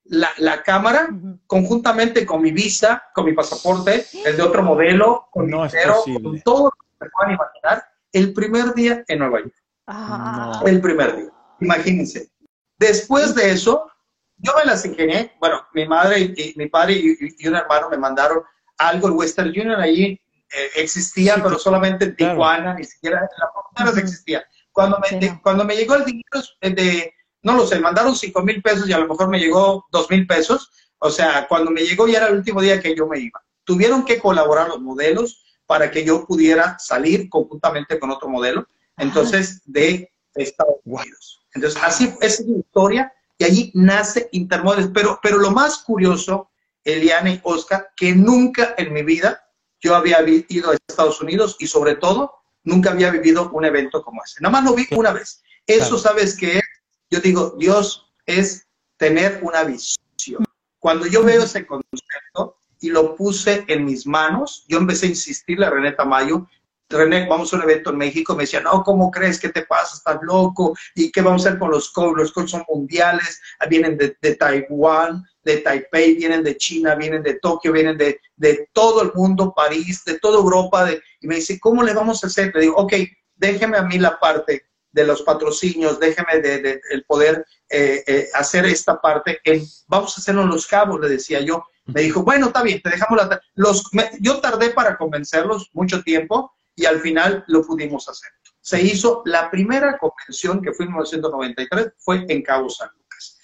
La, la cámara, conjuntamente con mi visa, con mi pasaporte, el de otro modelo, con no mi con todo se puedan imaginar, el primer día en Nueva York. Ah. El primer día. Imagínense. Después de eso, yo me las ingenié. Bueno, mi madre y, mi padre y, un hermano me mandaron algo. El Western Union allí eh, existía, pero solamente en Tijuana, ni siquiera en la frontera existía. Cuando me, cuando me llegó el dinero de, no lo sé, mandaron 5 mil pesos y a lo mejor me llegó 2 mil pesos. O sea, cuando me llegó ya era el último día que yo me iba. Tuvieron que colaborar los modelos para que yo pudiera salir conjuntamente con otro modelo, entonces, de Estados Unidos. Entonces, así es mi historia y allí nace Intermodels. Pero, pero lo más curioso, Eliane y Oscar, que nunca en mi vida yo había ido a Estados Unidos y sobre todo nunca había vivido un evento como ese. Nada más lo vi una vez. Eso, ¿sabes qué Yo digo, Dios es tener una visión. Cuando yo veo ese concepto y lo puse en mis manos, yo empecé a insistirle a René Tamayo, René, vamos a un evento en México, me decía, no, ¿cómo crees que te pasa? Estás loco. ¿Y qué vamos a hacer con los coach? Los coach son mundiales, vienen de, de Taiwán, de Taipei, vienen de China, vienen de Tokio, vienen de, de todo el mundo, París, de toda Europa. De, y me dice, ¿cómo le vamos a hacer? Le digo, ok, déjeme a mí la parte de los patrocinios, déjeme de, el poder eh, eh, hacer esta parte. En, vamos a hacerlo en Los Cabos, le decía yo. Me dijo, bueno, está bien, te dejamos la... Los, yo tardé para convencerlos mucho tiempo y al final lo pudimos hacer. Se hizo la primera convención que fue en 1993, fue en Cabo San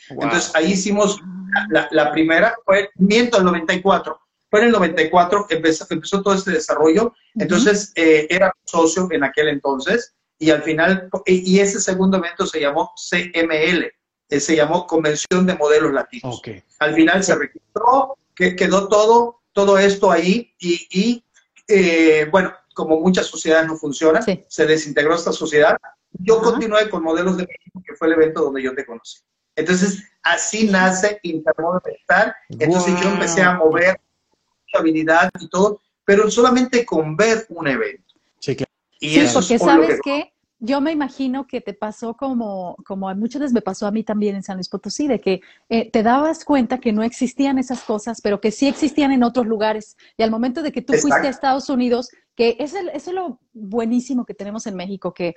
entonces ahí hicimos la, primera, fue, miento, el 94. Fue en el 94 que empezó, empezó todo este desarrollo. Entonces eh, era socio en aquel entonces y al final, y ese segundo evento se llamó CML, eh, se llamó Convención de Modelos Latinos. Al final se registró, que quedó todo, todo esto ahí y, y eh, bueno, como muchas sociedades no funcionan, se desintegró esta sociedad. Yo continué con Modelos de México, que fue el evento donde yo te conocí. Entonces, así nace Intermodo Estar. Entonces yo empecé a mover mucha habilidad y todo, pero solamente con ver un evento. Sí, claro. Y eso porque sabes que... yo me imagino que te pasó como, como a muchas veces me pasó a mí también en San Luis Potosí, de que eh, te dabas cuenta que no existían esas cosas, pero que sí existían en otros lugares. Y al momento de que tú fuiste a Estados Unidos, que es eso es lo buenísimo que tenemos en México, que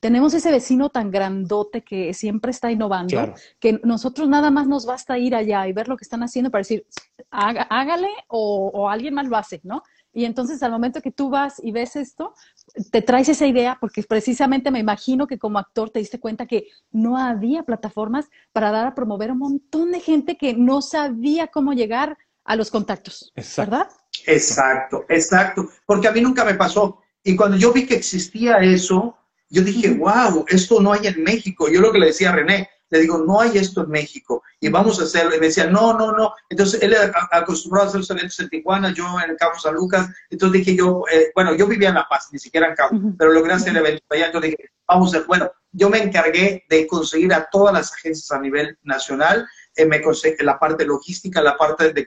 tenemos ese vecino tan grandote que siempre está innovando, que nosotros nada más nos basta ir allá y ver lo que están haciendo para decir, hágale o, alguien más lo hace, ¿no? Y entonces al momento que tú vas y ves esto, te traes esa idea, porque precisamente me imagino que como actor te diste cuenta que no había plataformas para dar a promover a un montón de gente que no sabía cómo llegar a los contactos, ¿verdad? Exacto, exacto, porque a mí nunca me pasó. Y cuando yo vi que existía eso, yo dije, wow, esto no hay en México. Yo lo que le decía a René, le digo, no hay esto en México y vamos a hacerlo. Y me decía, no, no, no. Entonces él acostumbrado a hacer los eventos en Tijuana, yo en el Cabo San Lucas. Entonces dije yo, eh, bueno, yo vivía en La Paz, ni siquiera en Cabo, pero logré hacer el evento allá. Yo dije, vamos a, bueno, yo me encargué de conseguir a todas las agencias a nivel nacional. Eh, me conseguí la parte logística, la parte de,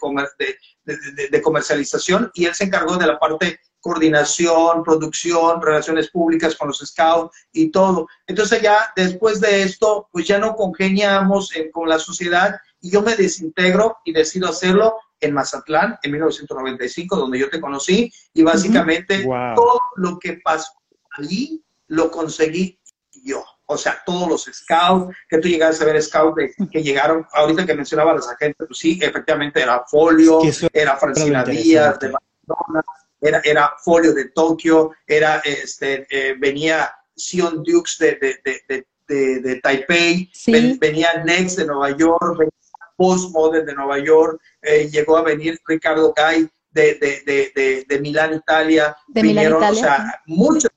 de, de comercialización y él se encargó de la parte coordinación, producción, relaciones públicas con los scouts y todo. Entonces ya después de esto, pues ya no congeniamos eh, con la sociedad y yo me desintegro y decido hacerlo en Mazatlán en 1995, donde yo te conocí y básicamente todo lo que pasó allí lo conseguí yo. O sea, todos los scouts, que tú llegaste a ver scouts que llegaron, ahorita que mencionaba a las agentes, pues sí, efectivamente era Folio, era Francina Díaz, de Barcelona, era, era Folio de Tokio, era, este, eh, venía Sion Dukes de, de, de, de Taipei, venía Next de Nueva York, venía Postmodern de Nueva York, eh, llegó a venir Ricardo Gay de, de, de, Milán, Italia, vinieron, o sea, muchos,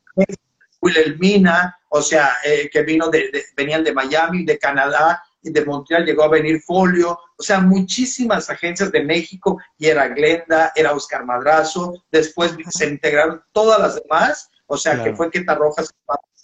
Wilhelmina, o sea, eh, que vino de, venían de Miami, de Canadá, de Montreal llegó a venir Folio, o sea, muchísimas agencias de México, y era Glenda, era Oscar Madrazo, después se integraron todas las demás, o sea, que fue Queta Rojas,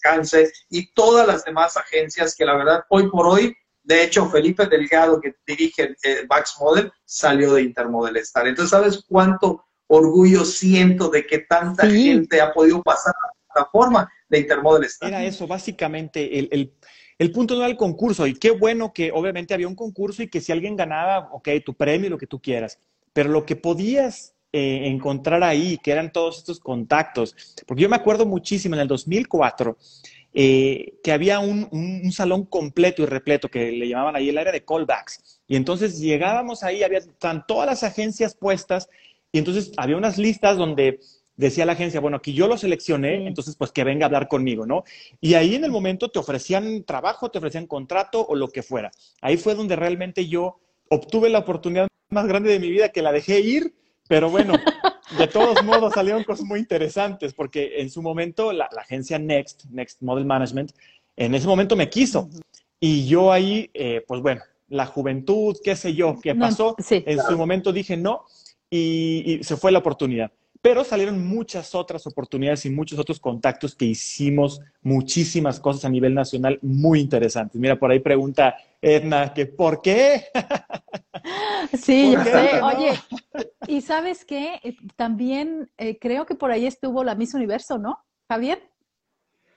Cáncer y todas las demás agencias que la verdad hoy por hoy, de hecho, Felipe Delgado, que dirige eh, Bax Model, salió de Intermodel Star. Entonces, ¿sabes cuánto orgullo siento de que tanta gente ha podido pasar a la plataforma de Intermodel Star? Era eso, básicamente, el, el, el punto no era el concurso. Y qué bueno que obviamente había un concurso y que si alguien ganaba, ok, tu premio, lo que tú quieras. Pero lo que podías eh, encontrar ahí, que eran todos estos contactos. Porque yo me acuerdo muchísimo en el 2004 eh, que había un, un, salón completo y repleto que le llamaban ahí el área de callbacks. Y entonces llegábamos ahí, había están todas las agencias puestas y entonces había unas listas donde decía la agencia, bueno, aquí yo lo seleccioné, entonces pues que venga a hablar conmigo, ¿no? Y ahí en el momento te ofrecían trabajo, te ofrecían contrato o lo que fuera. Ahí fue donde realmente yo obtuve la oportunidad más grande de mi vida que la dejé ir pero bueno, de todos modos salieron cosas muy interesantes porque en su momento la, agencia Next, Next Model Management, en ese momento me quiso. Y yo ahí, eh, pues bueno, la juventud, qué sé yo, qué pasó. en su momento dije no y, se fue la oportunidad. Pero salieron muchas otras oportunidades y muchos otros contactos que hicimos muchísimas cosas a nivel nacional muy interesantes. Mira, por ahí pregunta Edna que ¿por qué? Sí, yo sé. Oye, y sabes qué, eh, también eh, creo que por ahí estuvo la Miss Universo, ¿no, Javier?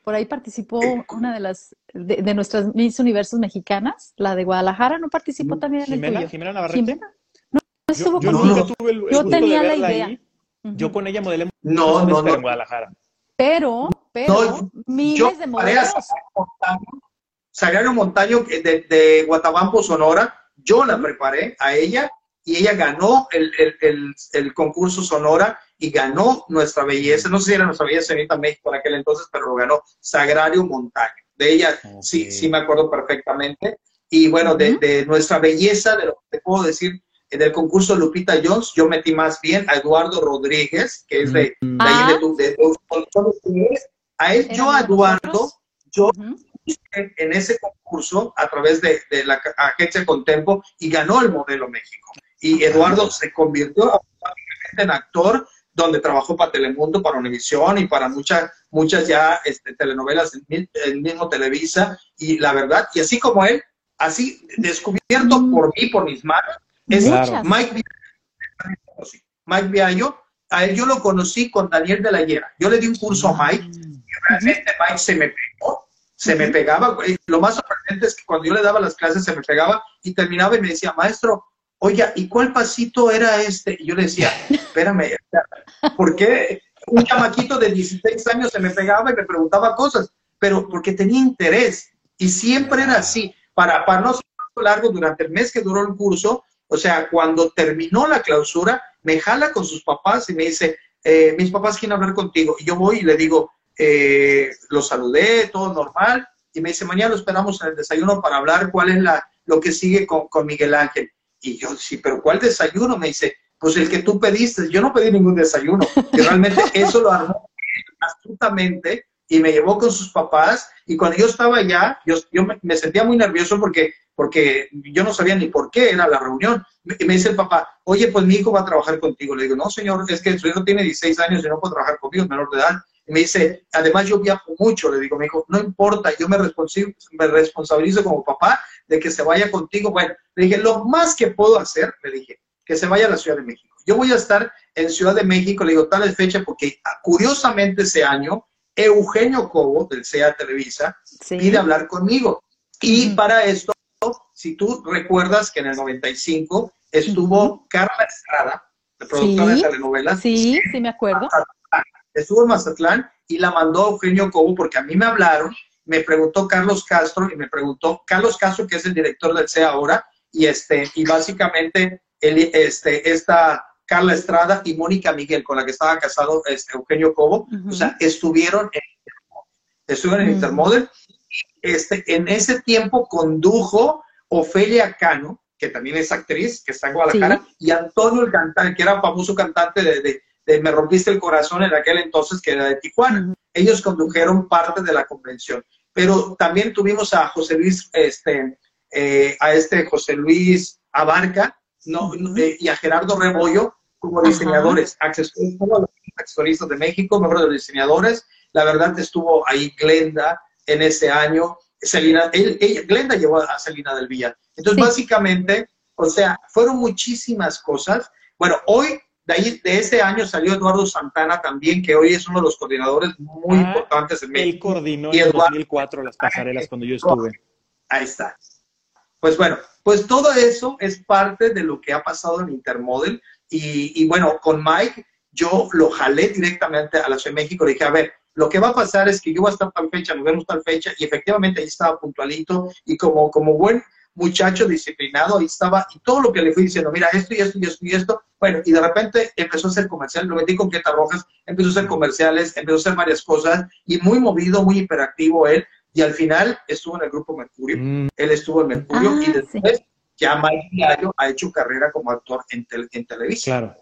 Por ahí participó una de las, de, nuestras Miss Universos mexicanas, la de Guadalajara, ¿no participó también en el tuyo? Jimena Navarrete. ¿Jimena? No, estuvo yo. Yo, tenía la idea. Yo con ella modelé no, no, no. en Guadalajara. Pero, pero, miles de modelos. Montaño, Montaño de, de Guatabampo, Sonora, yo la preparé a ella y ella ganó el, el, el, concurso Sonora y ganó nuestra belleza, no sé si era nuestra belleza en México en aquel entonces, pero lo ganó Sagrario Montaño. De ella sí, sí me acuerdo perfectamente. Y bueno, de, de, nuestra belleza, de lo que te puedo decir, del concurso Lupita Jones, yo metí más bien a Eduardo Rodríguez, que es de, de, ahí de, tu, de, a él, yo a Eduardo, yo en ese concurso a través de, la agencia Contempo y ganó el modelo México. Y Eduardo se convirtió en actor donde trabajó para Telemundo, para Univisión y para muchas, muchas ya este, telenovelas en el mismo Televisa. Y la verdad, y así como él, así descubierto mm. por mí, por mis manos, es Mike Mike Viallo. A él yo lo conocí con Daniel de la Hiera. Yo le di un curso a Mike y realmente Mike se me pegó se me pegaba. Lo más sorprendente es que cuando yo le daba las clases se me pegaba y terminaba y me decía, maestro, oiga, ¿y cuál pasito era este? Y yo le decía, espérame, ¿por qué un chamaquito de 16 años se me pegaba y me preguntaba cosas? Pero porque tenía interés y siempre era así. Para, para no ser largo, durante el mes que duró el curso, o sea, cuando terminó la clausura, me jala con sus papás y me dice, eh, mis papás quieren hablar contigo. Y yo voy y le digo, eh, lo saludé, todo normal, y me dice, mañana lo esperamos en el desayuno para hablar cuál es la, lo que sigue con, con Miguel Ángel. Y yo, sí, pero ¿cuál desayuno? Me dice, pues el que tú pediste. Yo no pedí ningún desayuno. Y realmente eso lo armó astutamente y me llevó con sus papás. Y cuando yo estaba allá, yo, yo me, sentía muy nervioso porque, porque yo no sabía ni por qué era la reunión. Y me dice el papá, oye, pues mi hijo va a trabajar contigo. Le digo, no, señor, es que su hijo tiene 16 años y no puede trabajar conmigo, es menor de edad. Y me dice, además yo viajo mucho, le digo, me dijo, no importa, yo me, me responsabilizo como papá de que se vaya contigo. Bueno, le dije, lo más que puedo hacer, le dije, que se vaya a la Ciudad de México. Yo voy a estar en Ciudad de México, le digo, tal fecha, porque curiosamente ese año, Eugenio Cobo, del CEA Televisa, pide hablar conmigo. Y para esto, si tú recuerdas que en el 95 estuvo Carla Estrada, productora de telenovelas. Sí, sí, me acuerdo. Estuvo en Mazatlán y la mandó Eugenio Cobo porque a mí me hablaron, me preguntó Carlos Castro y me preguntó Carlos Castro, que es el director del CEA ahora, y, este, y básicamente él, este, esta Carla Estrada y Mónica Miguel, con la que estaba casado este, Eugenio Cobo, o sea, estuvieron en, estuvieron en Intermodel. Este, en ese tiempo condujo Ofelia Cano, que también es actriz, que está en Guadalajara, y Antonio el cantante, que era famoso cantante de me rompiste el corazón en aquel entonces que era de Tijuana. Ellos condujeron parte de la convención. Pero también tuvimos a José Luis, este, eh, a este José Luis Abarca no, eh, y a Gerardo Rebollo como diseñadores, accesoristas de México, miembros de los diseñadores, La verdad estuvo ahí Glenda en ese año. Selina, Glenda llevó a Selina del Villar. Entonces, básicamente, o sea, fueron muchísimas cosas. Bueno, hoy, de, ahí, de ese año salió Eduardo Santana también, que hoy es uno de los coordinadores muy ah, importantes en México. Él coordinó en 2004 las pasarelas cuando yo estuve. Ahí está. Pues bueno, pues todo eso es parte de lo que ha pasado en Intermodel. Y, bueno, con Mike, yo lo jalé directamente a la Ciudad de México. Le dije, a ver, lo que va a pasar es que yo voy a estar tal fecha, nos vemos tal fecha, y efectivamente ahí estaba puntualito, y como, como buen muchacho disciplinado, ahí estaba, y todo lo que le fui diciendo, mira, esto y esto y esto y esto, bueno, y de repente empezó a hacer comercial, lo metí con Quieta Rojas, empezó a hacer comerciales, empezó a hacer varias cosas, y muy movido, muy hiperactivo él, y al final estuvo en el grupo Mercurio, mm. él estuvo en Mercurio, y ah, después ya Mike Diario ha hecho carrera como actor en, en televisión. Claro.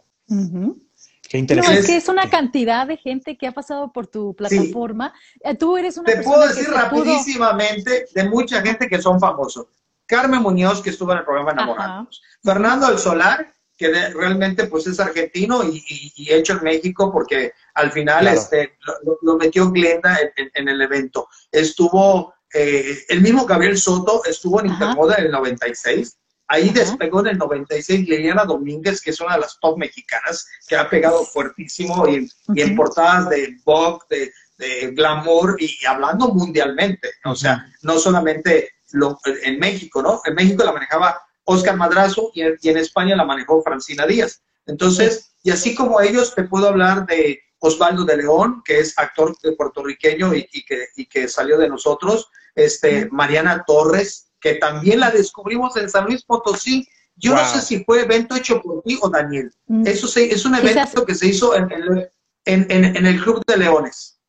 Qué interesante. No, es que es una cantidad de gente que ha pasado por tu plataforma. Eh, tú eres una Te puedo decir rapidísimamente de mucha gente que son famosos. Carmen Muñoz, que estuvo en el programa Enamorándonos. Fernando El Solar, que realmente pues es argentino y, hecho en México porque al final este, lo, metió Glenda en, el evento. Estuvo, eh, el mismo Gabriel Soto estuvo en Intermoda en el 96. Ahí despegó en el 96 Liliana Domínguez, que es una de las top mexicanas, que ha pegado fuertísimo y, en portadas de Vogue, de, Glamour y, hablando mundialmente. O sea, no solamente en México, ¿no? En México la manejaba Oscar Madrazo y en, España la manejó Francina Díaz. Entonces, y así como ellos, te puedo hablar de Osvaldo de León, que es actor puertorriqueño y, que, que, salió de nosotros, este, Mariana Torres, que también la descubrimos en San Luis Potosí. Yo no sé si fue evento hecho por ti o Daniel. Mm. Eso es un evento que se hizo en el, en, el Club de Leones.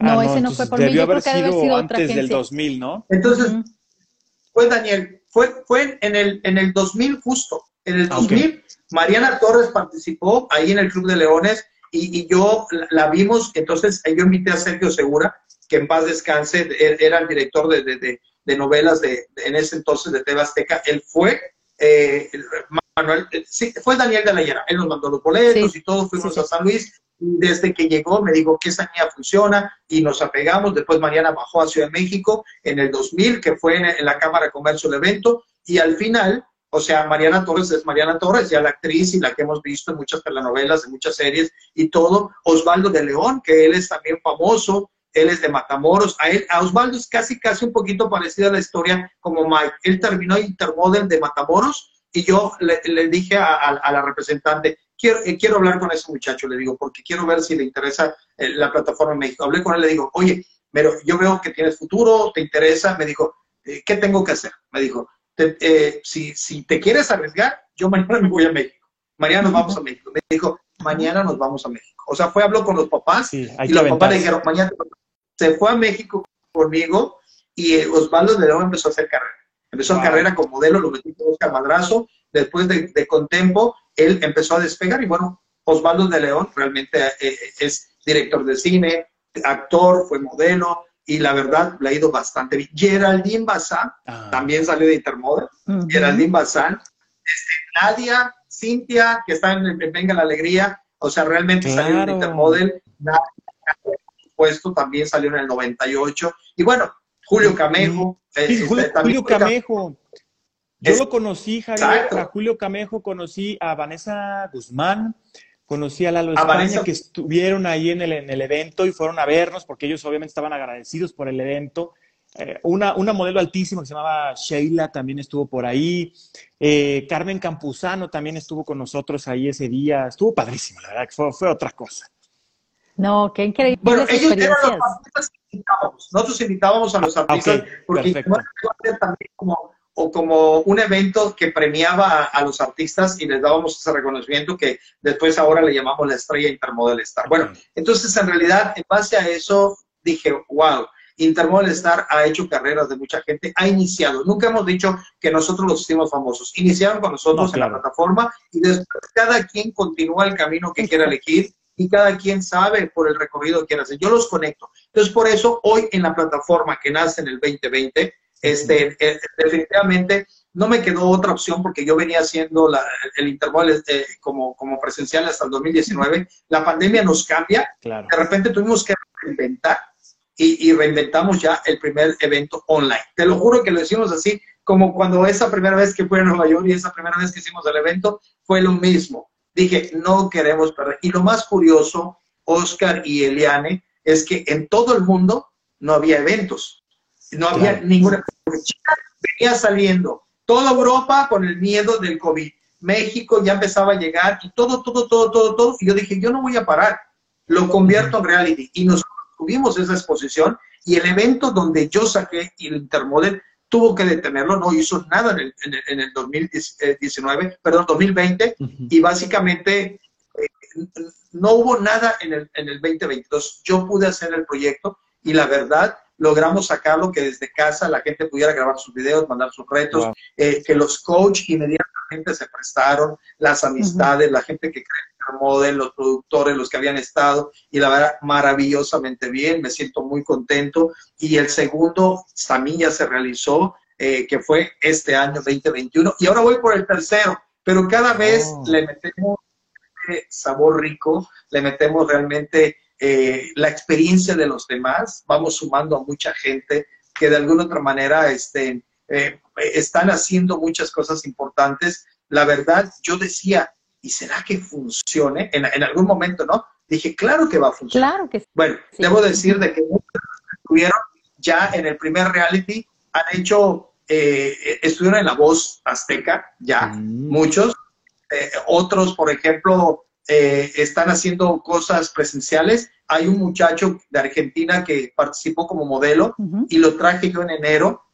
No, ah, ese no fue por mí. Yo creo que debe haber sido antes del 2000, ¿no? Entonces, fue Daniel, fue, fue en, el, en el 2000 justo, en el 2000, ah, Mariana Torres participó ahí en el Club de Leones y, yo la, vimos, entonces yo invité a Sergio Segura, que en paz descanse, era el director de, de, novelas de, en ese entonces de TV Azteca, él fue, eh, Manuel, eh, sí, fue Daniel de la él nos mandó los boletos y todo, fuimos a San Luis, desde que llegó me dijo que esa niña funciona y nos apegamos. Después Mariana bajó a Ciudad de México en el 2000, que fue en, la Cámara de Comercio el evento, y al final, o sea, Mariana Torres es Mariana Torres, ya la actriz y la que hemos visto en muchas telenovelas, en muchas series y todo. Osvaldo de León, que él es también famoso, él es de Matamoros. A, él, a Osvaldo es casi, casi un poquito parecida a la historia como Mike. Él terminó Intermodel de Matamoros y yo le, dije a la representante, eh, quiero, hablar con ese muchacho, le digo, porque quiero ver si le interesa eh, la plataforma en México. Hablé con él, le digo, oye, pero yo veo que tienes futuro, te interesa. Me dijo, eh, ¿qué tengo que hacer? Me dijo, si, si te quieres arriesgar, yo mañana me voy a México. Mañana nos vamos a México. Me dijo, mañana nos vamos a México. O sea, fue, habló con los papás y los papás le dijeron, mañana se fue a México conmigo y Osvaldo de León empezó a hacer carrera. Empezó a carrera con modelo, lo metí con Oscar Madrazo, después de, de Contempo, él empezó a despegar y bueno, Osvaldo de León realmente eh, es director de cine, actor, fue modelo y la verdad le ha ido bastante bien. Geraldine Bazán ah. también salió de Intermodel. Geraldine Bazán, este, Nadia, Cintia, que está en, Venga la Alegría, o sea, realmente salió de Intermodel. Nadia, puesto también salió en el 98. Y bueno, Julio Camejo. Eh, Julio, Julio Camejo. Yo lo conocí, Javier, a Julio Camejo, conocí a Vanessa Guzmán, conocí a Lalo España, que estuvieron ahí en el, en el evento y fueron a vernos porque ellos obviamente estaban agradecidos por el evento. Eh, una, una, modelo altísima que se llamaba Sheila también estuvo por ahí. Eh, Carmen Campuzano también estuvo con nosotros ahí ese día. Estuvo padrísimo, la verdad, que fue, fue otra cosa. No, qué increíble. Bueno, ellos eran los artistas que invitábamos. Nosotros invitábamos a los artistas porque también como o como un evento que premiaba a, los artistas y les dábamos ese reconocimiento que después ahora le llamamos la estrella Intermodel Star. Bueno, entonces en realidad en base a eso dije, wow, Intermodel Star ha hecho carreras de mucha gente, ha iniciado. Nunca hemos dicho que nosotros los hicimos famosos. Iniciaron con nosotros en la plataforma y después cada quien continúa el camino que quiera elegir y cada quien sabe por el recorrido que hacer. Yo los conecto. Entonces, por eso hoy en la plataforma que nace en el 2020, este, eh, definitivamente no me quedó otra opción porque yo venía haciendo el intervalo como, como presencial hasta el 2019. La pandemia nos cambia. De repente tuvimos que reinventar y, reinventamos ya el primer evento online. Te lo juro que lo hicimos así, como cuando esa primera vez que fue a Nueva York y esa primera vez que hicimos el evento, fue lo mismo. Dije, no queremos perder. Y lo más curioso, Oscar y Eliane, es que en todo el mundo no había eventos. No había ninguna. venía saliendo toda Europa con el miedo del COVID. México ya empezaba a llegar y todo, todo, todo, todo, todo. Y yo dije, yo no voy a parar. Lo convierto en reality. Y nosotros tuvimos esa exposición y el evento donde yo saqué el Intermodel tuvo que detenerlo, no hizo nada en el, en el, 2019, perdón, 2020, y básicamente eh, no hubo nada en el, en el 2022. Yo pude hacer el proyecto y la verdad logramos sacarlo que desde casa la gente pudiera grabar sus videos, mandar sus retos, eh, que los coach inmediatamente se prestaron, las amistades, la gente que cree en el modelo, los productores, los que habían estado, y la verdad, maravillosamente bien, me siento muy contento. Y el segundo también ya se realizó, eh, que fue este año 2021, y ahora voy por el tercero, pero cada vez oh. le metemos sabor rico, le metemos realmente eh, la experiencia de los demás, vamos sumando a mucha gente que de alguna otra manera este, eh, están haciendo muchas cosas importantes. La verdad, yo decía, ¿y será que funcione? En, algún momento, ¿no? Dije, claro que va a funcionar. Claro que sí. Bueno, debo decir de que muchos estuvieron ya en el primer reality, han hecho, eh, estuvieron en la voz azteca, ya, mm. muchos. otros, por ejemplo, están haciendo cosas presenciales hay un muchacho de Argentina que participó como modelo y lo traje yo en enero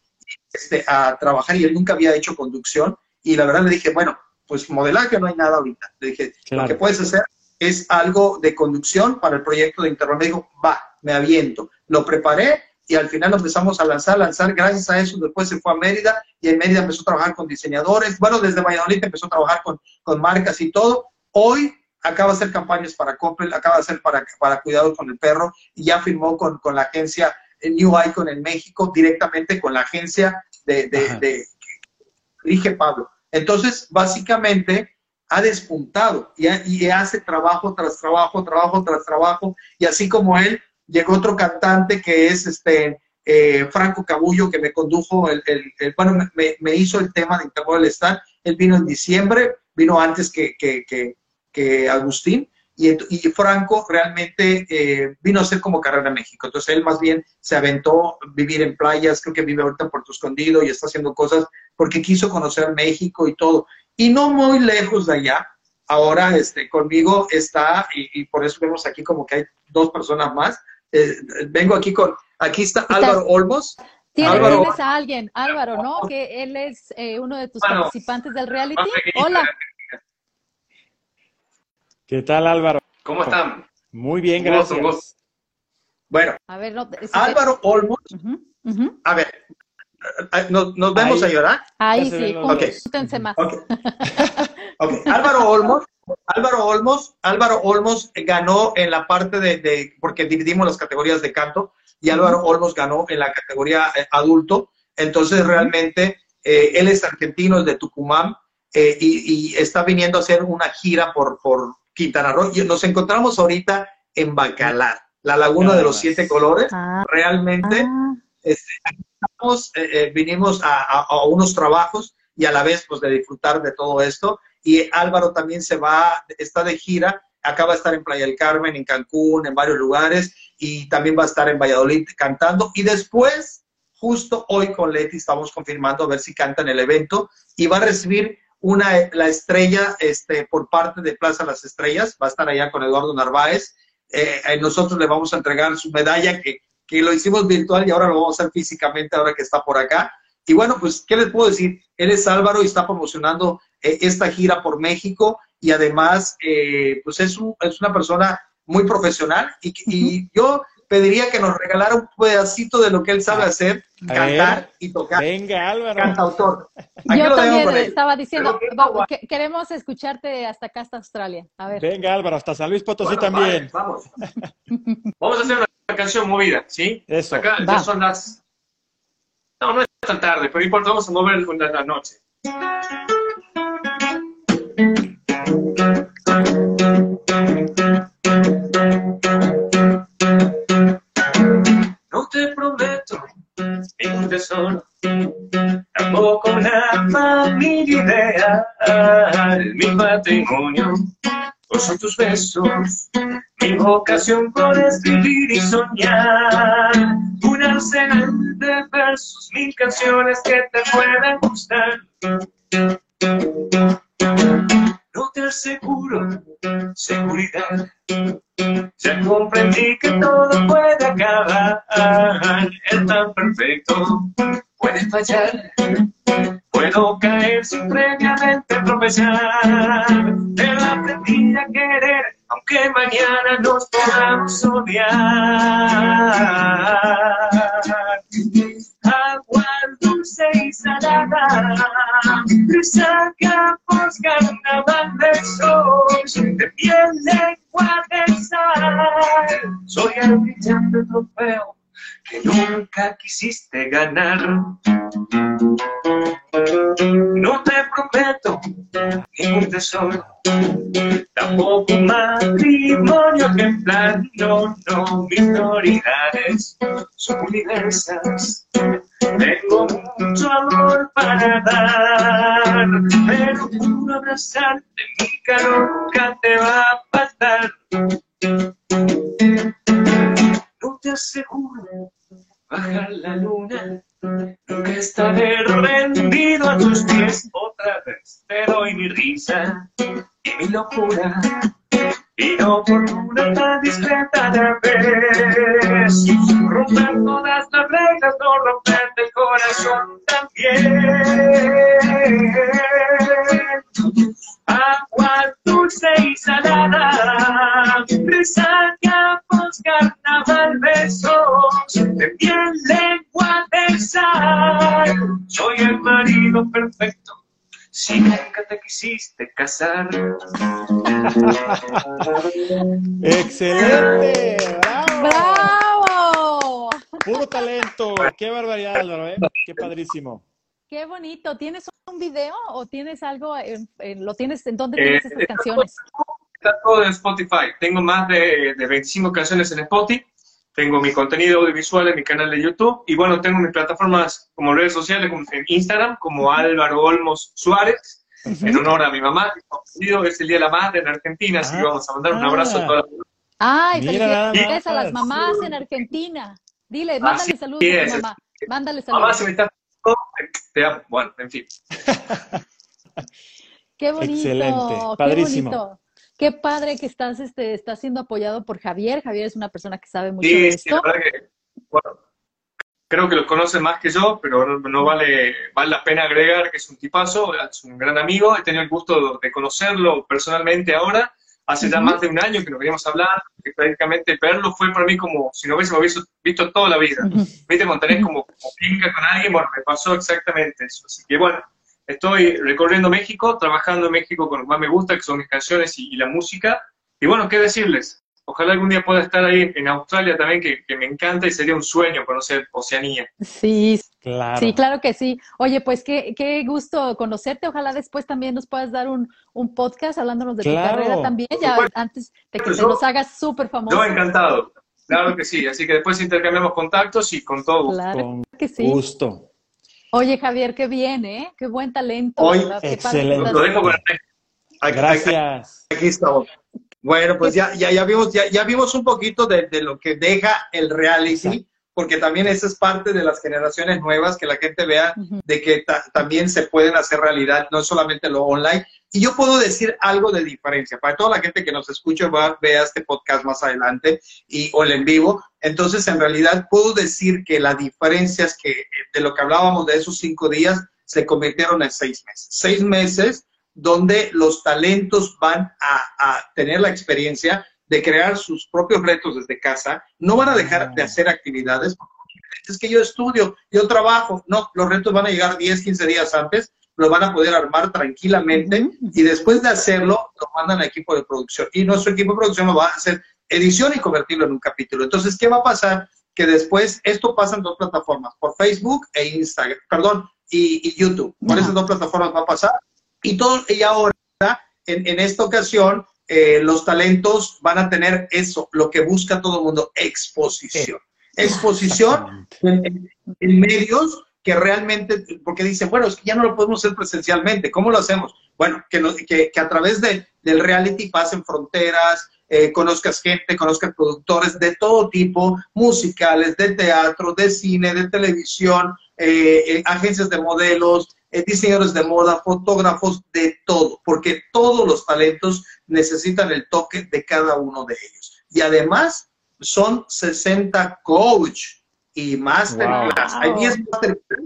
este, a trabajar y él nunca había hecho conducción y la verdad le dije, bueno, pues modelaje no hay nada ahorita. Le dije, lo que puedes hacer es algo de conducción para el proyecto de Internet. Me dijo, va, me aviento. Lo preparé y al final empezamos a lanzar, lanzar. Gracias a eso, después se fue a Mérida y en Mérida empezó a trabajar con diseñadores. Bueno, desde Valladolid empezó a trabajar con, con marcas y todo. Hoy acaba de hacer campañas para Coppel, acaba de hacer para, para Cuidado con el Perro y ya firmó con, con la agencia New Icon en México directamente con la agencia de, de, de dije Pablo. Entonces, básicamente, ha despuntado y, y, hace trabajo tras trabajo, trabajo tras trabajo, y así como él, llegó otro cantante que es este eh, Franco Cabullo, que me condujo, el, el, bueno, me, me, hizo el tema de Interpol del Star, él vino en diciembre, vino antes que, que, que, que Agustín, y, Franco realmente eh, vino a ser como carrera en México. Entonces él más bien se aventó a vivir en playas, creo que vive ahorita en Puerto Escondido y está haciendo cosas porque quiso conocer México y todo. Y no muy lejos de allá, ahora este, conmigo está, y, por eso vemos aquí como que hay dos personas más. Eh, vengo aquí con, aquí está Álvaro Olmos. Tienes, a alguien, Álvaro, ¿no? Que él es eh, uno de tus participantes del reality. Hola. ¿Qué tal, Álvaro? ¿Cómo están? Muy bien, gracias. Bueno, Álvaro Olmos. A ver, ¿nos, vemos ahí, ¿verdad? Ahí sí, okay. más. Okay. Álvaro Olmos, Álvaro Olmos, Álvaro Olmos ganó en la parte de, porque dividimos las categorías de canto, y Álvaro Olmos ganó en la categoría eh, adulto. Entonces, realmente, eh, él es argentino, es de Tucumán, eh, y, y, está viniendo a hacer una gira por, por, Quintana Roo. Nos encontramos ahorita en Bacalar, la laguna de los siete colores. Ah. Realmente ah. Este, eh, eh, vinimos a, unos trabajos y a la vez pues de disfrutar de todo esto. Y Álvaro también se va, está de gira, acaba de estar en Playa del Carmen, en Cancún, en varios lugares y también va a estar en Valladolid cantando. Y después, justo hoy con Leti estamos confirmando a ver si canta en el evento y va a recibir una, la estrella este, por parte de Plaza Las Estrellas, va a estar allá con Eduardo Narváez. Eh, eh, nosotros le vamos a entregar su medalla que, que, lo hicimos virtual y ahora lo vamos a hacer físicamente ahora que está por acá. Y bueno, pues, ¿qué les puedo decir? Él es Álvaro y está promocionando eh, esta gira por México y además, pues es, un, es, una persona muy profesional y, y yo pediría que nos regalara un pedacito de lo que él sabe hacer, cantar y tocar. Venga, Álvaro. Cantautor. Yo también estaba diciendo, queremos escucharte hasta acá, hasta Australia. A ver. Venga, Álvaro, hasta San Luis Potosí también. vamos. vamos a hacer una canción movida, ¿sí? Eso. Acá ya son las... No, no es tan tarde, pero importa, vamos a mover la noche. Tesoro, tampoco una familia ideal, mi patrimonio. son tus besos, mi vocación por escribir y soñar. Un arsenal de versos, mil canciones que te puedan gustar. No te aseguro seguridad. Ya comprendí que todo puede acabar. El tan perfecto puede fallar. Puedo caer sin previamente tropezar. Pero aprendí a querer, aunque mañana nos podamos odiar. Agua dulce y salada, sacamos carnaval de sol, de piel lengua de sal. Soy el brillante trofeo que nunca quisiste ganar. No te prometo ningún tesoro, tampoco un matrimonio ejemplar, no, no, mis prioridades son universas. Tengo mucho amor para dar, pero un abrazarte, mi calor nunca te va a faltar. No te aseguro bajar la luna. Nunca estaré rendido a tus pies otra vez. Te doy mi risa y mi locura. Y no por una tan discreta de vez. Romper todas las reglas, no romperte el corazón también. Agua dulce y salada, resaca, carnaval, besos, de piel, lengua de sal. Soy el marido perfecto, si nunca te quisiste casar. ¡Excelente! ¡Bravo! Puro talento. Qué barbaridad, Álvaro, ¿eh? Qué padrísimo. Qué bonito. ¿Tienes un video o tienes algo, lo tienes, en dónde tienes estas canciones? Está todo en Spotify. Tengo más de, de 25 canciones en Spotify. Tengo mi contenido audiovisual en mi canal de YouTube. Y bueno, tengo mis plataformas como redes sociales, como en Instagram, como Álvaro Olmos Suárez, en honor a mi mamá. Es el Día de la Madre en Argentina, así que vamos a mandar un abrazo a todas las Ay, felicidades a las mamás en Argentina. Dile, mándale saludos a tu mamá. Mándale saludos. Mamá, se me está bueno, en fin. Qué bonito. Excelente, padrísimo. Qué, bonito. qué padre que estás, este, estás siendo apoyado por Javier. Javier es una persona que sabe mucho de esto. Sí, la verdad que, bueno, creo que lo conoce más que yo, pero no, vale, vale la pena agregar que es un tipazo, es un gran amigo. He tenido el gusto de conocerlo personalmente ahora hace ya más de un año que nos veníamos a hablar, que prácticamente verlo fue para mí como si no hubiésemos visto, visto toda la vida. Viste, tenés como, como con alguien, bueno, me pasó exactamente eso. Así que bueno, estoy recorriendo México, trabajando en México con lo que más me gusta, que son mis canciones y la música. Y bueno, ¿qué decirles? Ojalá algún día pueda estar ahí en Australia también, que, me encanta y sería un sueño conocer Oceanía. Sí, claro. Sí, claro que sí. Oye, pues qué, qué gusto conocerte. Ojalá después también nos puedas dar un, un podcast hablándonos de tu carrera también, ya antes de que se nos hagas súper famoso. Yo encantado. Claro que sí. Así que después intercambiamos contactos y con todo gusto. Claro que sí. Gusto. Oye, Javier, qué bien, ¿eh? Qué buen talento. Hoy, excelente. Lo dejo con Gracias. Aquí estamos. Bueno, pues ya, ya, ya, vimos, ya, ya vimos un poquito de, de, lo que deja el reality, porque también esa es parte de las generaciones nuevas, que la gente vea de que también se pueden hacer realidad, no solamente lo online. Y yo puedo decir algo de diferencia, para toda la gente que nos escucha, va, vea este podcast más adelante y, o el en vivo. Entonces, en realidad, puedo decir que la diferencia es que de lo que hablábamos de esos cinco días, se convirtieron en seis meses. Seis meses donde los talentos van a, tener la experiencia de crear sus propios retos desde casa, no van a dejar de hacer actividades. Es que yo estudio, yo trabajo, no, los retos van a llegar 10, 15 días antes, lo van a poder armar tranquilamente y después de hacerlo, lo mandan al equipo de producción. Y nuestro equipo de producción lo va a hacer edición y convertirlo en un capítulo. Entonces, ¿qué va a pasar? Que después esto pasa en dos plataformas, por Facebook e Instagram, perdón, y, YouTube. Por esas dos plataformas va a pasar y, todo, y ahora, en, en esta ocasión, eh, los talentos van a tener eso, lo que busca todo el mundo, exposición. exposición en, medios que realmente, porque dicen, bueno, es que ya no lo podemos hacer presencialmente, ¿cómo lo hacemos? Bueno, que, que, a través de, del reality pasen fronteras, eh, conozcas gente, conozcas productores de todo tipo, musicales, de teatro, de cine, de televisión, eh, eh, agencias de modelos, diseñadores de moda, fotógrafos, de todo, porque todos los talentos necesitan el toque de cada uno de ellos. Y además, son 60 coach y masterclass. Hay 10 masterclass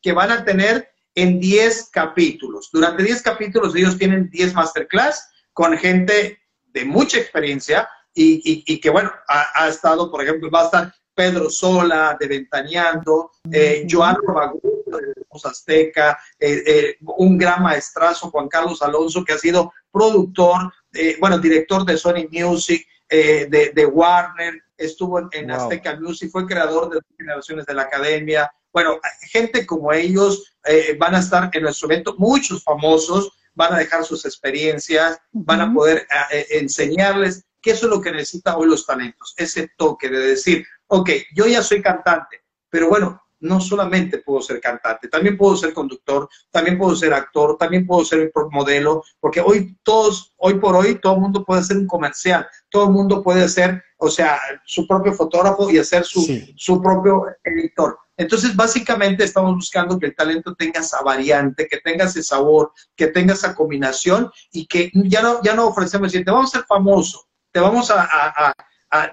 que van a tener en 10 capítulos. Durante 10 capítulos ellos tienen 10 masterclass con gente de mucha experiencia y, que, bueno, ha, estado, por ejemplo, va a estar Pedro Sola de Ventaneando, eh, Joan de Azteca, eh, eh, un gran maestrazo, Juan Carlos Alonso, que ha sido productor, eh, bueno, director de Sony Music, de, Warner, estuvo en, Azteca Music, fue creador de generaciones de la academia. Bueno, gente como ellos van a estar en nuestro evento, muchos famosos van a dejar sus experiencias, van a poder enseñarles que eso es lo que necesitan hoy los talentos, ese toque de decir, ok, yo ya soy cantante, pero bueno, no solamente puedo ser cantante, también puedo ser conductor, también puedo ser actor, también puedo ser modelo, porque hoy todos, hoy por hoy, todo el mundo puede hacer un comercial, todo el mundo puede ser, o sea, su propio fotógrafo y hacer su, su propio editor. Entonces, básicamente estamos buscando que el talento tenga esa variante, que tenga ese sabor, que tenga esa combinación y que ya no, ya no ofrecemos decir, te vamos a ser famoso, te vamos a,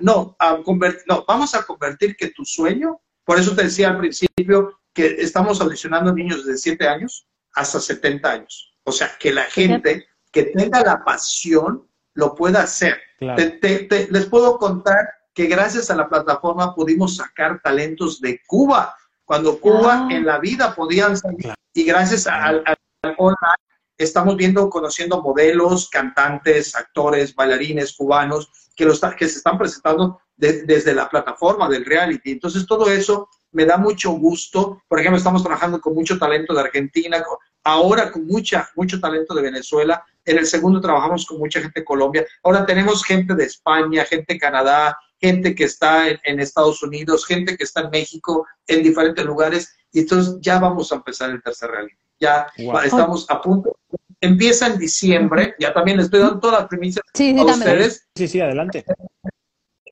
no, a convertir, no, vamos a convertir que tu sueño por eso te decía al principio que estamos audicionando niños de 7 años hasta 70 años. O sea, que la gente que tenga la pasión lo pueda hacer. les puedo contar que gracias a la plataforma pudimos sacar talentos de Cuba, cuando Cuba ah. en la vida podían salir. Y gracias al, online estamos viendo, conociendo modelos, cantantes, actores, bailarines cubanos que, los, que se están presentando desde la plataforma del reality. Entonces, todo eso me da mucho gusto. Por ejemplo, estamos trabajando con mucho talento de Argentina, ahora con mucha, mucho talento de Venezuela. En el segundo trabajamos con mucha gente de Colombia. Ahora tenemos gente de España, gente de Canadá, gente que está en, Estados Unidos, gente que está en México, en diferentes lugares. Y entonces ya vamos a empezar el tercer reality. Ya estamos a punto. Empieza en diciembre, ya también les estoy dando todas las primicias a ustedes. Sí, sí, adelante.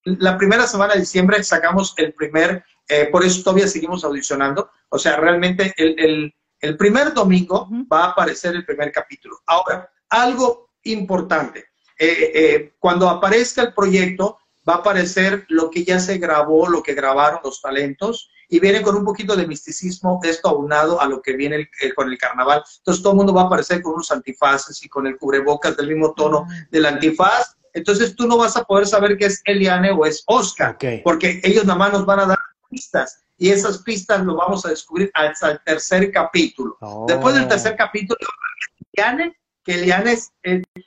La primera semana de diciembre sacamos el primer, eh, por eso todavía seguimos audicionando, o sea, realmente el, primer domingo va a aparecer el primer capítulo. Ahora, algo importante, eh, eh, cuando aparezca el proyecto, va a aparecer lo que ya se grabó, lo que grabaron los talentos, y viene con un poquito de misticismo, esto aunado a lo que viene con el carnaval. Entonces todo el mundo va a aparecer con unos antifaces y con el cubrebocas del mismo tono del antifaz entonces tú no vas a poder saber qué es Eliane o es Oscar, porque ellos nada más nos van a dar pistas y esas pistas lo vamos a descubrir hasta el tercer capítulo. Oh. Después del tercer capítulo, Eliane, que Eliane es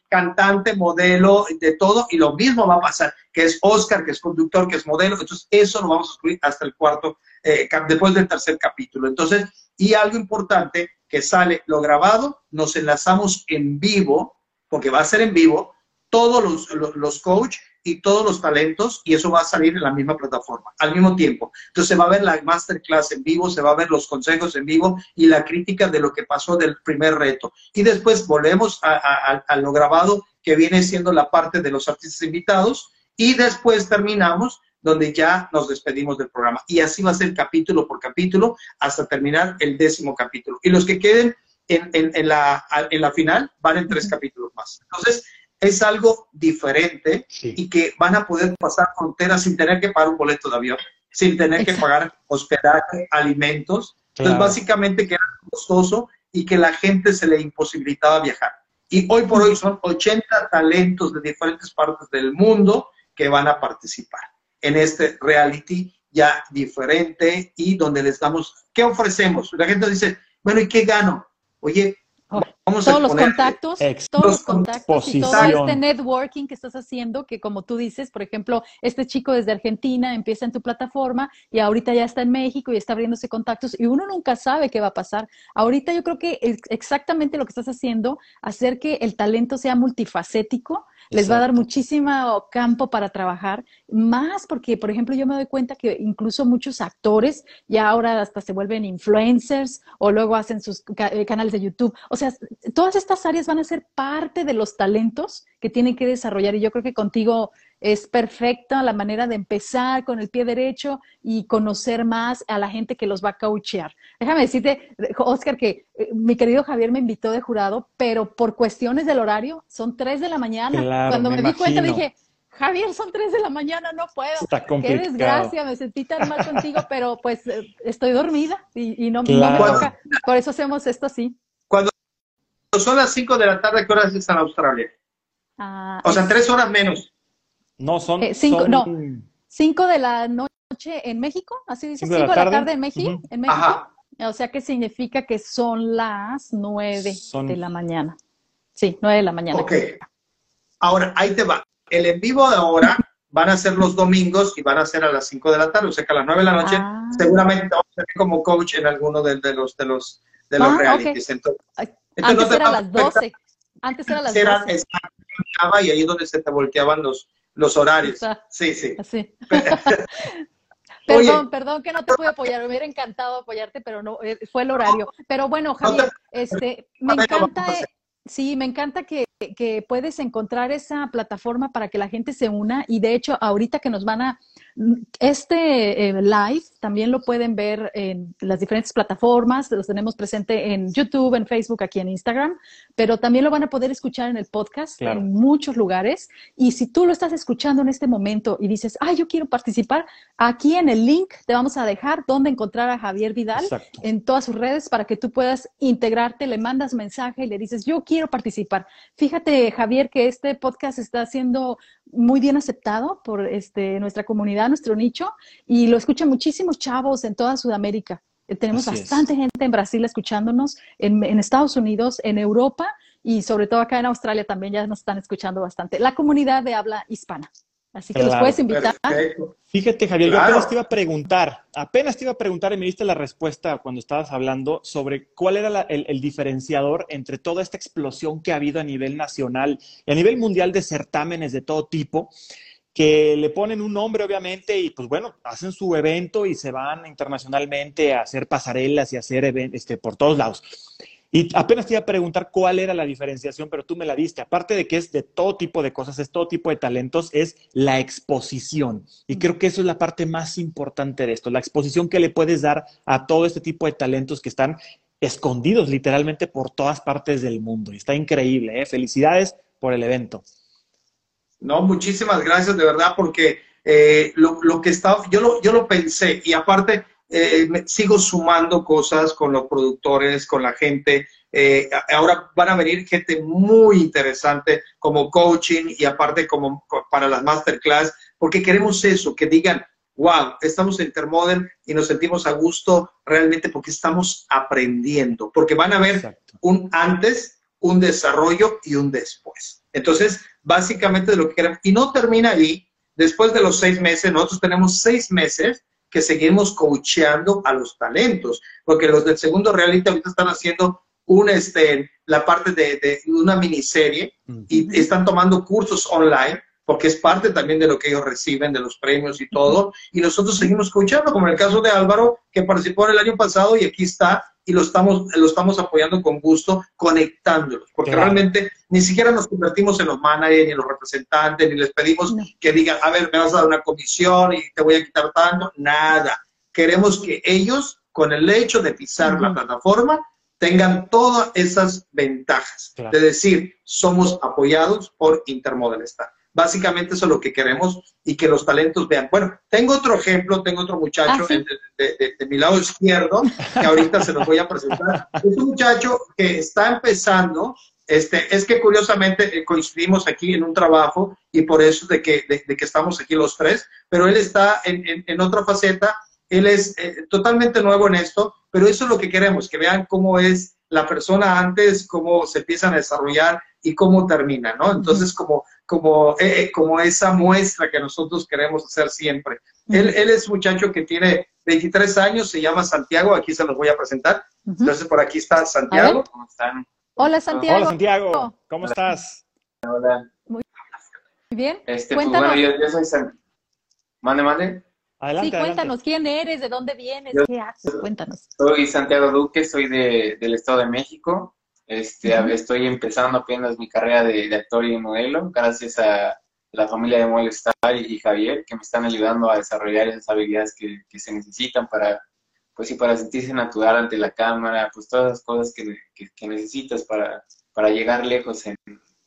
cantante, modelo, de todo, y lo mismo va a pasar, que es Oscar, que es conductor, que es modelo, entonces eso lo vamos a descubrir hasta el cuarto, eh, después del tercer capítulo. Entonces, y algo importante, que sale lo grabado, nos enlazamos en vivo, porque va a ser en vivo, todos los, los, coach y todos los talentos y eso va a salir en la misma plataforma al mismo tiempo. Entonces se va a ver la masterclass en vivo, se va a ver los consejos en vivo y la crítica de lo que pasó del primer reto. Y después volvemos a, a, lo grabado que viene siendo la parte de los artistas invitados y después terminamos donde ya nos despedimos del programa. Y así va a ser capítulo por capítulo hasta terminar el décimo capítulo. Y los que queden en, en, en, la, en la final van en tres capítulos más. Entonces, es algo diferente y que van a poder pasar fronteras sin tener que pagar un boleto de avión, sin tener que pagar hospedaje, alimentos. Entonces, básicamente que era costoso y que la gente se le imposibilitaba viajar. Y hoy por hoy son 80 talentos de diferentes partes del mundo que van a participar en este reality ya diferente y donde les damos, ¿qué ofrecemos? La gente dice, bueno, ¿y qué gano? Oye, todos los contactos, todos los contactos y todo este networking que estás haciendo, que como tú dices, por ejemplo, este chico desde Argentina empieza en tu plataforma y ahorita ya está en México y está abriéndose contactos y uno nunca sabe qué va a pasar. Ahorita yo creo que exactamente lo que estás haciendo, hacer que el talento sea multifacético, les va a dar muchísimo campo para trabajar, más porque, por ejemplo, yo me doy cuenta que incluso muchos actores ya ahora hasta se vuelven influencers o luego hacen sus eh, canales de YouTube. O sea, todas estas áreas van a ser parte de los talentos que tienen que desarrollar y yo creo que contigo es perfecta la manera de empezar con el pie derecho y conocer más a la gente que los va a coachear. Déjame decirte, Oscar, que eh, mi querido Javier me invitó de jurado, pero por cuestiones del horario, son tres de la mañana. Cuando me, di cuenta dije, Javier, son tres de la mañana, no puedo. Está Qué desgracia, me sentí tan mal contigo, pero pues eh, estoy dormida y, no, me toca. Por eso hacemos esto así. Son las cinco de la tarde, ¿qué horas es en Australia? Ah, o sea, tres horas menos. No, son, eh, cinco, No, cinco de la noche en México, así dice, cinco, de, la tarde, en, México. en México. O sea, que significa que son las nueve de la mañana. Sí, nueve de la mañana. Ok. Ahora, ahí te va. El en vivo de ahora van a ser los domingos y van a ser a las cinco de la tarde, o sea que a las nueve de la noche ah. seguramente vamos a ser como coach en alguno de, los de los de los ah, realities. Entonces, antes era a las doce. Antes era las doce. y ahí es donde se te volteaban los, los horarios. Sí, sí. perdón, perdón que no te pude apoyar, me hubiera encantado apoyarte, pero no, eh, fue el horario. Pero bueno, Javier, este, me encanta, sí, me encanta que, que puedes encontrar esa plataforma para que la gente se una y de hecho ahorita que nos van a este eh, live también lo pueden ver en las diferentes plataformas, los tenemos presente en YouTube, en Facebook, aquí en Instagram, pero también lo van a poder escuchar en el podcast en muchos lugares. Y si tú lo estás escuchando en este momento y dices, ah, yo quiero participar, aquí en el link te vamos a dejar donde encontrar a Javier Vidal en todas sus redes para que tú puedas integrarte, le mandas mensaje y le dices, yo quiero participar. Fíjate, Javier, que este podcast está siendo muy bien aceptado por este, nuestra comunidad, nuestro nicho, y lo escuchan muchísimos chavos en toda Sudamérica. Eh, tenemos bastante gente en Brasil escuchándonos, en, Estados Unidos, en Europa y sobre todo acá en Australia también ya nos están escuchando bastante. La comunidad de habla hispana. Así que los puedes invitar. Fíjate, Javier, yo apenas te iba a preguntar, apenas te iba a preguntar y me diste la respuesta cuando estabas hablando sobre cuál era el, diferenciador entre toda esta explosión que ha habido a nivel nacional y a nivel mundial de certámenes de todo tipo, que le ponen un nombre, obviamente, y pues bueno, hacen su evento y se van internacionalmente a hacer pasarelas y a hacer este, por todos lados. Y apenas te iba a preguntar cuál era la diferenciación, pero tú me la diste. Aparte de que es de todo tipo de cosas, es todo tipo de talentos, es la exposición. Y creo que eso es la parte más importante de esto, la exposición que le puedes dar a todo este tipo de talentos que están escondidos literalmente por todas partes del mundo. Y está increíble, ¿eh? Felicidades por el evento. No, muchísimas gracias de verdad, porque eh, lo, lo, que estaba, yo lo, yo lo pensé y aparte eh, sigo sumando cosas con los productores, con la gente. Eh, ahora van a venir gente muy interesante como coaching y aparte como para las masterclass, porque queremos eso, que digan, wow, estamos en Intermodel y nos sentimos a gusto realmente porque estamos aprendiendo, porque van a ver un antes, un desarrollo y un después. Entonces, básicamente de lo que queremos, y no termina ahí, después de los seis meses, nosotros tenemos seis meses que seguimos coacheando a los talentos, porque los del segundo reality ahorita están haciendo un, este, la parte de, de una miniserie y están tomando cursos online porque es parte también de lo que ellos reciben, de los premios y todo, y nosotros seguimos escuchando, como en el caso de Álvaro, que participó en el año pasado y aquí está, y lo estamos, lo estamos apoyando con gusto, conectándolos, porque realmente ni siquiera nos convertimos en los managers, ni en los representantes, ni les pedimos que digan, a ver, me vas a dar una comisión y te voy a quitar tanto, nada. Queremos que ellos, con el hecho de pisar la plataforma, tengan todas esas ventajas, de decir, somos apoyados por Intermodel Star. Básicamente eso es lo que queremos y que los talentos vean. Bueno, tengo otro ejemplo, tengo otro muchacho ah, de, mi lado izquierdo, que ahorita se los voy a presentar. Es un muchacho que está empezando, este, es que curiosamente eh, coincidimos aquí en un trabajo y por eso de que, de, que estamos aquí los tres, pero él está en, en, otra faceta, él es eh, totalmente nuevo en esto, pero eso es lo que queremos, que vean cómo es la persona antes, cómo se empiezan a desarrollar y cómo termina, ¿no? Entonces, como, como, eh, eh, como esa muestra que nosotros queremos hacer siempre. él, él es un muchacho que tiene 23 años, se llama Santiago, aquí se los voy a presentar. Entonces, por aquí está Santiago. ¿Cómo están? Hola, Santiago. Hola, Santiago. ¿Cómo estás? Hola. Muy bien. Este, pues, bueno, yo, soy Santiago. Mande, mande. Adelante, sí, cuéntanos quién eres, de dónde vienes, qué haces, cuéntanos. Soy Santiago Duque, soy de, del Estado de México. Este, Estoy empezando apenas mi carrera de, actor y de modelo, gracias a la familia de Modelo Star y, Javier, que me están ayudando a desarrollar esas habilidades que, que, se necesitan para, pues sí, para sentirse natural ante la cámara, pues todas las cosas que, que necesitas para, para llegar lejos en,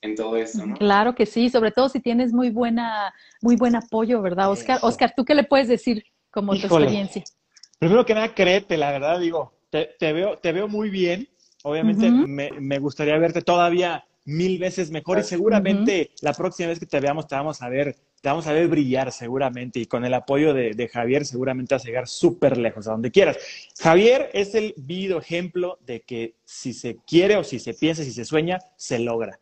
en todo eso, ¿no? Claro que sí, sobre todo si tienes muy buena, muy buen apoyo, ¿verdad, Oscar? Oscar, ¿tú qué le puedes decir como tu experiencia? Primero que nada, créete, la verdad, digo, te, veo, te veo muy bien. Obviamente me, gustaría verte todavía mil veces mejor y seguramente la próxima vez que te veamos te vamos a ver, te vamos a ver brillar seguramente y con el apoyo de, Javier seguramente vas a llegar súper lejos, a donde quieras. Javier es el vivo ejemplo de que si se quiere o si se piensa, si se sueña, se logra.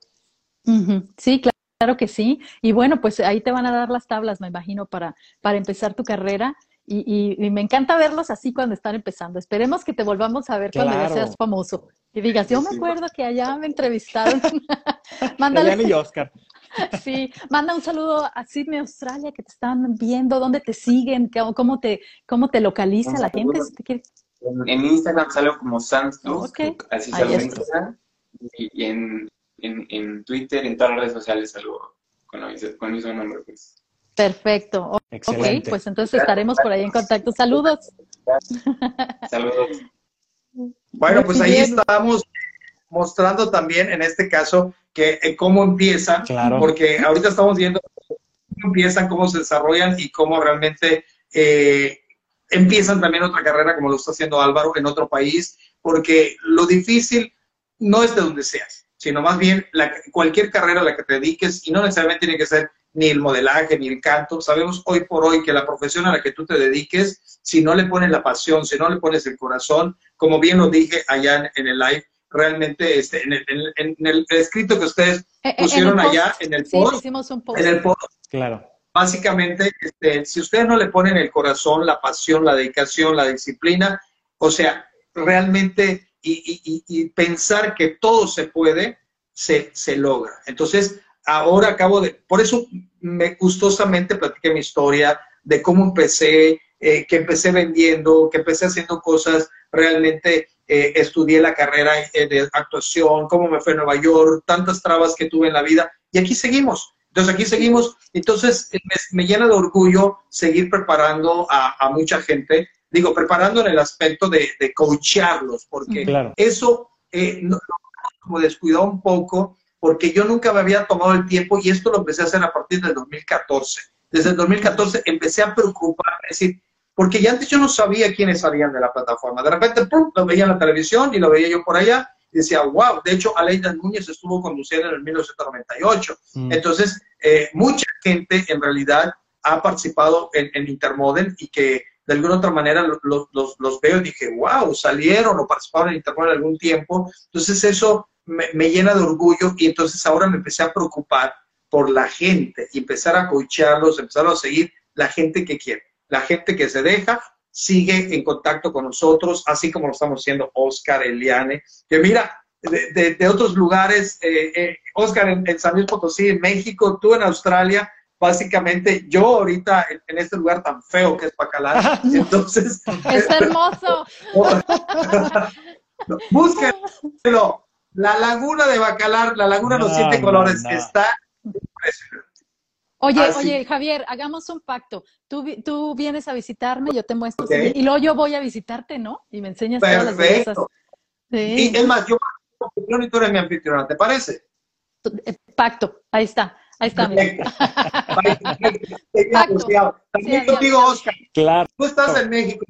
Sí, claro, que sí. Y bueno, pues ahí te van a dar las tablas, me imagino, para, para empezar tu carrera. Y, me encanta verlos así cuando están empezando. Esperemos que te volvamos a ver cuando ya seas famoso. Y digas, yo me acuerdo que allá me entrevistaron. Mándale. y Oscar. sí, manda un saludo a Sydney, Australia, que te están viendo, dónde te siguen, cómo te, cómo te localiza la gente. En, Instagram salgo como Sans así salgo en Instagram. Y en, en, en Twitter, en todas las redes sociales algo con, con el mismo nombre, pues. Perfecto. Excelente. Ok, pues entonces estaremos por ahí en contacto. Saludos. Saludos. Bueno, pues ahí estamos mostrando también en este caso que eh, cómo empiezan, claro. porque ahorita estamos viendo cómo empiezan, cómo se desarrollan y cómo realmente eh, empiezan también otra carrera como lo está haciendo Álvaro en otro país, porque lo difícil no es de donde seas sino más bien la, cualquier carrera a la que te dediques, y no necesariamente tiene que ser ni el modelaje, ni el canto. Sabemos hoy por hoy que la profesión a la que tú te dediques, si no le pones la pasión, si no le pones el corazón, como bien lo dije allá en, el live, realmente este, en, el, en, el, escrito que ustedes eh, eh, pusieron allá en el post, en el post, claro. básicamente, este, si ustedes no le ponen el corazón, la pasión, la dedicación, la disciplina, o sea, realmente y, pensar que todo se puede, se, se, logra. Entonces, ahora acabo de, por eso me gustosamente platiqué mi historia de cómo empecé, eh, que empecé vendiendo, que empecé haciendo cosas, realmente eh, estudié la carrera eh, de actuación, cómo me fue a Nueva York, tantas trabas que tuve en la vida, y aquí seguimos. Entonces aquí seguimos, entonces me, llena de orgullo seguir preparando a mucha gente digo, preparando en el aspecto de, de coacharlos, porque eso eh, como descuidó un poco, porque yo nunca me había tomado el tiempo y esto lo empecé a hacer a partir del 2014. Desde el 2014 empecé a preocuparme, es decir, porque ya antes yo no sabía quiénes salían de la plataforma. De repente, ¡pum!, lo veía en la televisión y lo veía yo por allá y decía, wow, de hecho, Aleida Núñez estuvo conduciendo en el 1998. Mm. Entonces, eh, mucha gente en realidad ha participado en, en Intermodel y que de alguna otra manera los, los, veo y dije, wow, salieron o participaron en Internet algún tiempo. Entonces eso me, llena de orgullo y entonces ahora me empecé a preocupar por la gente y empezar a coacharlos, empezar a seguir la gente que quiere, la gente que se deja, sigue en contacto con nosotros, así como lo estamos haciendo Oscar, Eliane, que mira, de, de, otros lugares, eh, eh, Oscar en, en San Luis Potosí, en México, tú en Australia, básicamente yo ahorita en, este lugar tan feo que es Bacalar, entonces... Es hermoso. Búsquenlo. La laguna de Bacalar, la laguna de los siete colores, está Oye, oye, Javier, hagamos un pacto. Tú, tú vienes a visitarme, yo te muestro, y luego yo voy a visitarte, ¿no? Y me enseñas todas las cosas. Sí. Y es más, yo y tú eres mi anfitriona, ¿te parece? Eh, pacto, ahí está. Ahí está. También contigo, Oscar. Claro. Tú estás en México.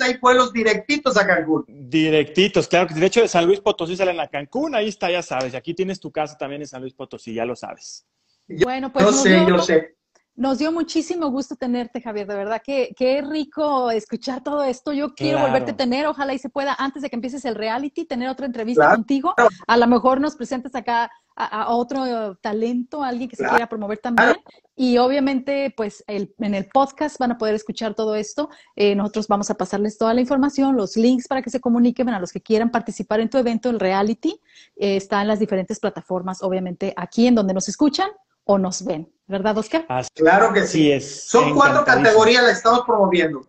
Hay vuelos directitos a Cancún. Directitos, claro. De hecho, de San Luis Potosí salen a Cancún. Ahí está, ya sabes. Y aquí tienes tu casa también en San Luis Potosí, ya lo sabes. bueno, pues. Yo sé, yo sé. Nos dio muchísimo gusto tenerte, Javier, de verdad que qué rico escuchar todo esto. Yo quiero volverte a tener, ojalá y se pueda, antes de que empieces el reality, tener otra entrevista contigo. A lo mejor nos presentas acá a, otro talento, alguien que se quiera promover también. Y obviamente, pues en el podcast van a poder escuchar todo esto. Eh, nosotros vamos a pasarles toda la información, los links para que se comuniquen a los que quieran participar en tu evento, el reality. Eh, está en las diferentes plataformas, obviamente aquí en donde nos escuchan o nos ven. ¿Verdad, Oscar? claro que sí. Es Son cuatro categorías, las estamos promoviendo.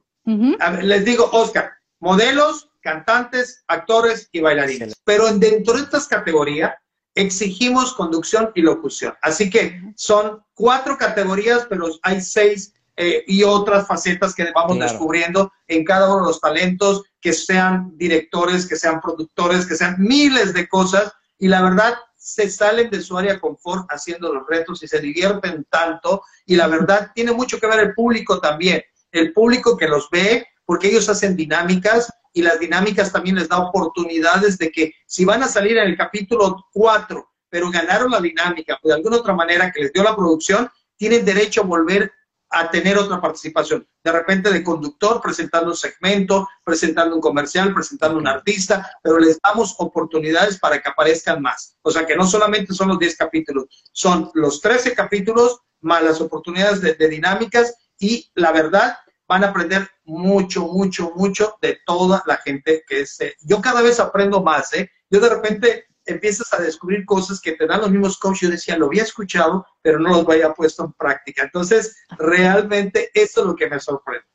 les digo, Oscar, modelos, cantantes, actores y bailarines. Pero dentro de estas categorías exigimos conducción y locución. Así que son cuatro categorías, pero hay seis eh, y otras facetas que vamos descubriendo en cada uno de los talentos, que sean directores, que sean productores, que sean miles de cosas. Y la verdad, se salen de su área de confort haciendo los retos y se divierten tanto. Y la verdad, tiene mucho que ver el público también. El público que los ve, porque ellos hacen dinámicas y las dinámicas también les da oportunidades de que si van a salir en el capítulo 4, pero ganaron la dinámica de alguna otra manera que les dio la producción, tienen derecho a volver a tener otra participación. De repente de conductor, presentando un segmento, presentando un comercial, presentando un artista, pero les damos oportunidades para que aparezcan más. O sea que no solamente son los 10 capítulos, son los 13 capítulos más las oportunidades de, de dinámicas y la verdad van a aprender mucho, mucho, mucho de toda la gente que es. Eh, yo cada vez aprendo más, ¿eh? Yo de repente empiezas a descubrir cosas que te dan los mismos coaches. Yo decía, lo había escuchado, pero no los había puesto en práctica. Entonces, realmente eso es lo que me sorprende.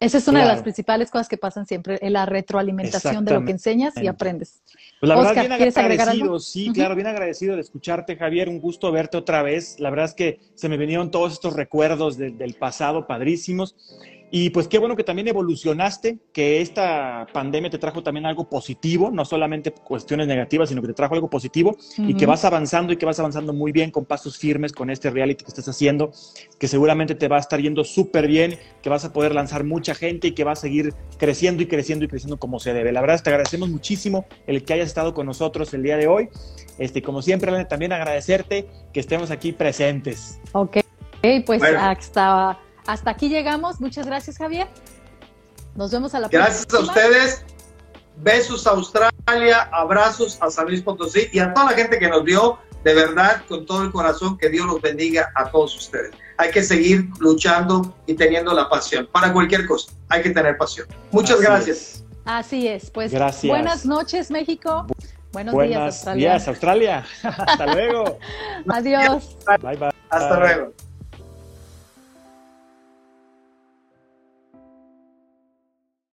Esa es una de las principales cosas que pasan siempre, en la retroalimentación de lo que enseñas y aprendes. Pues la verdad, bien agradecido, sí, claro, bien agradecido de escucharte, Javier, un gusto verte otra vez. La verdad es que se me vinieron todos estos recuerdos del pasado padrísimos. Y pues qué bueno que también evolucionaste, que esta pandemia te trajo también algo positivo, no solamente cuestiones negativas, sino que te trajo algo positivo y que vas avanzando y que vas avanzando muy bien con pasos firmes con este reality que estás haciendo, que seguramente te va a estar yendo súper bien, que vas a poder lanzar mucha gente y que va a seguir creciendo y creciendo y creciendo como se debe. La verdad, te agradecemos muchísimo el que hayas estado con nosotros el día de hoy. Este, como siempre, también agradecerte que estemos aquí presentes. Ok, pues hasta hasta aquí llegamos. Muchas gracias, Javier. Nos vemos a la próxima. Gracias a ustedes. Besos a Australia, abrazos a San Luis Potosí y a toda la gente que nos vio. De verdad, con todo el corazón, que Dios los bendiga a todos ustedes. Hay que seguir luchando y teniendo la pasión. Para cualquier cosa, hay que tener pasión. Muchas gracias. Así es. Pues gracias. buenas noches, México. Buenos días, Australia. Días, Australia. Hasta luego. Adiós. Bye, bye. Hasta luego.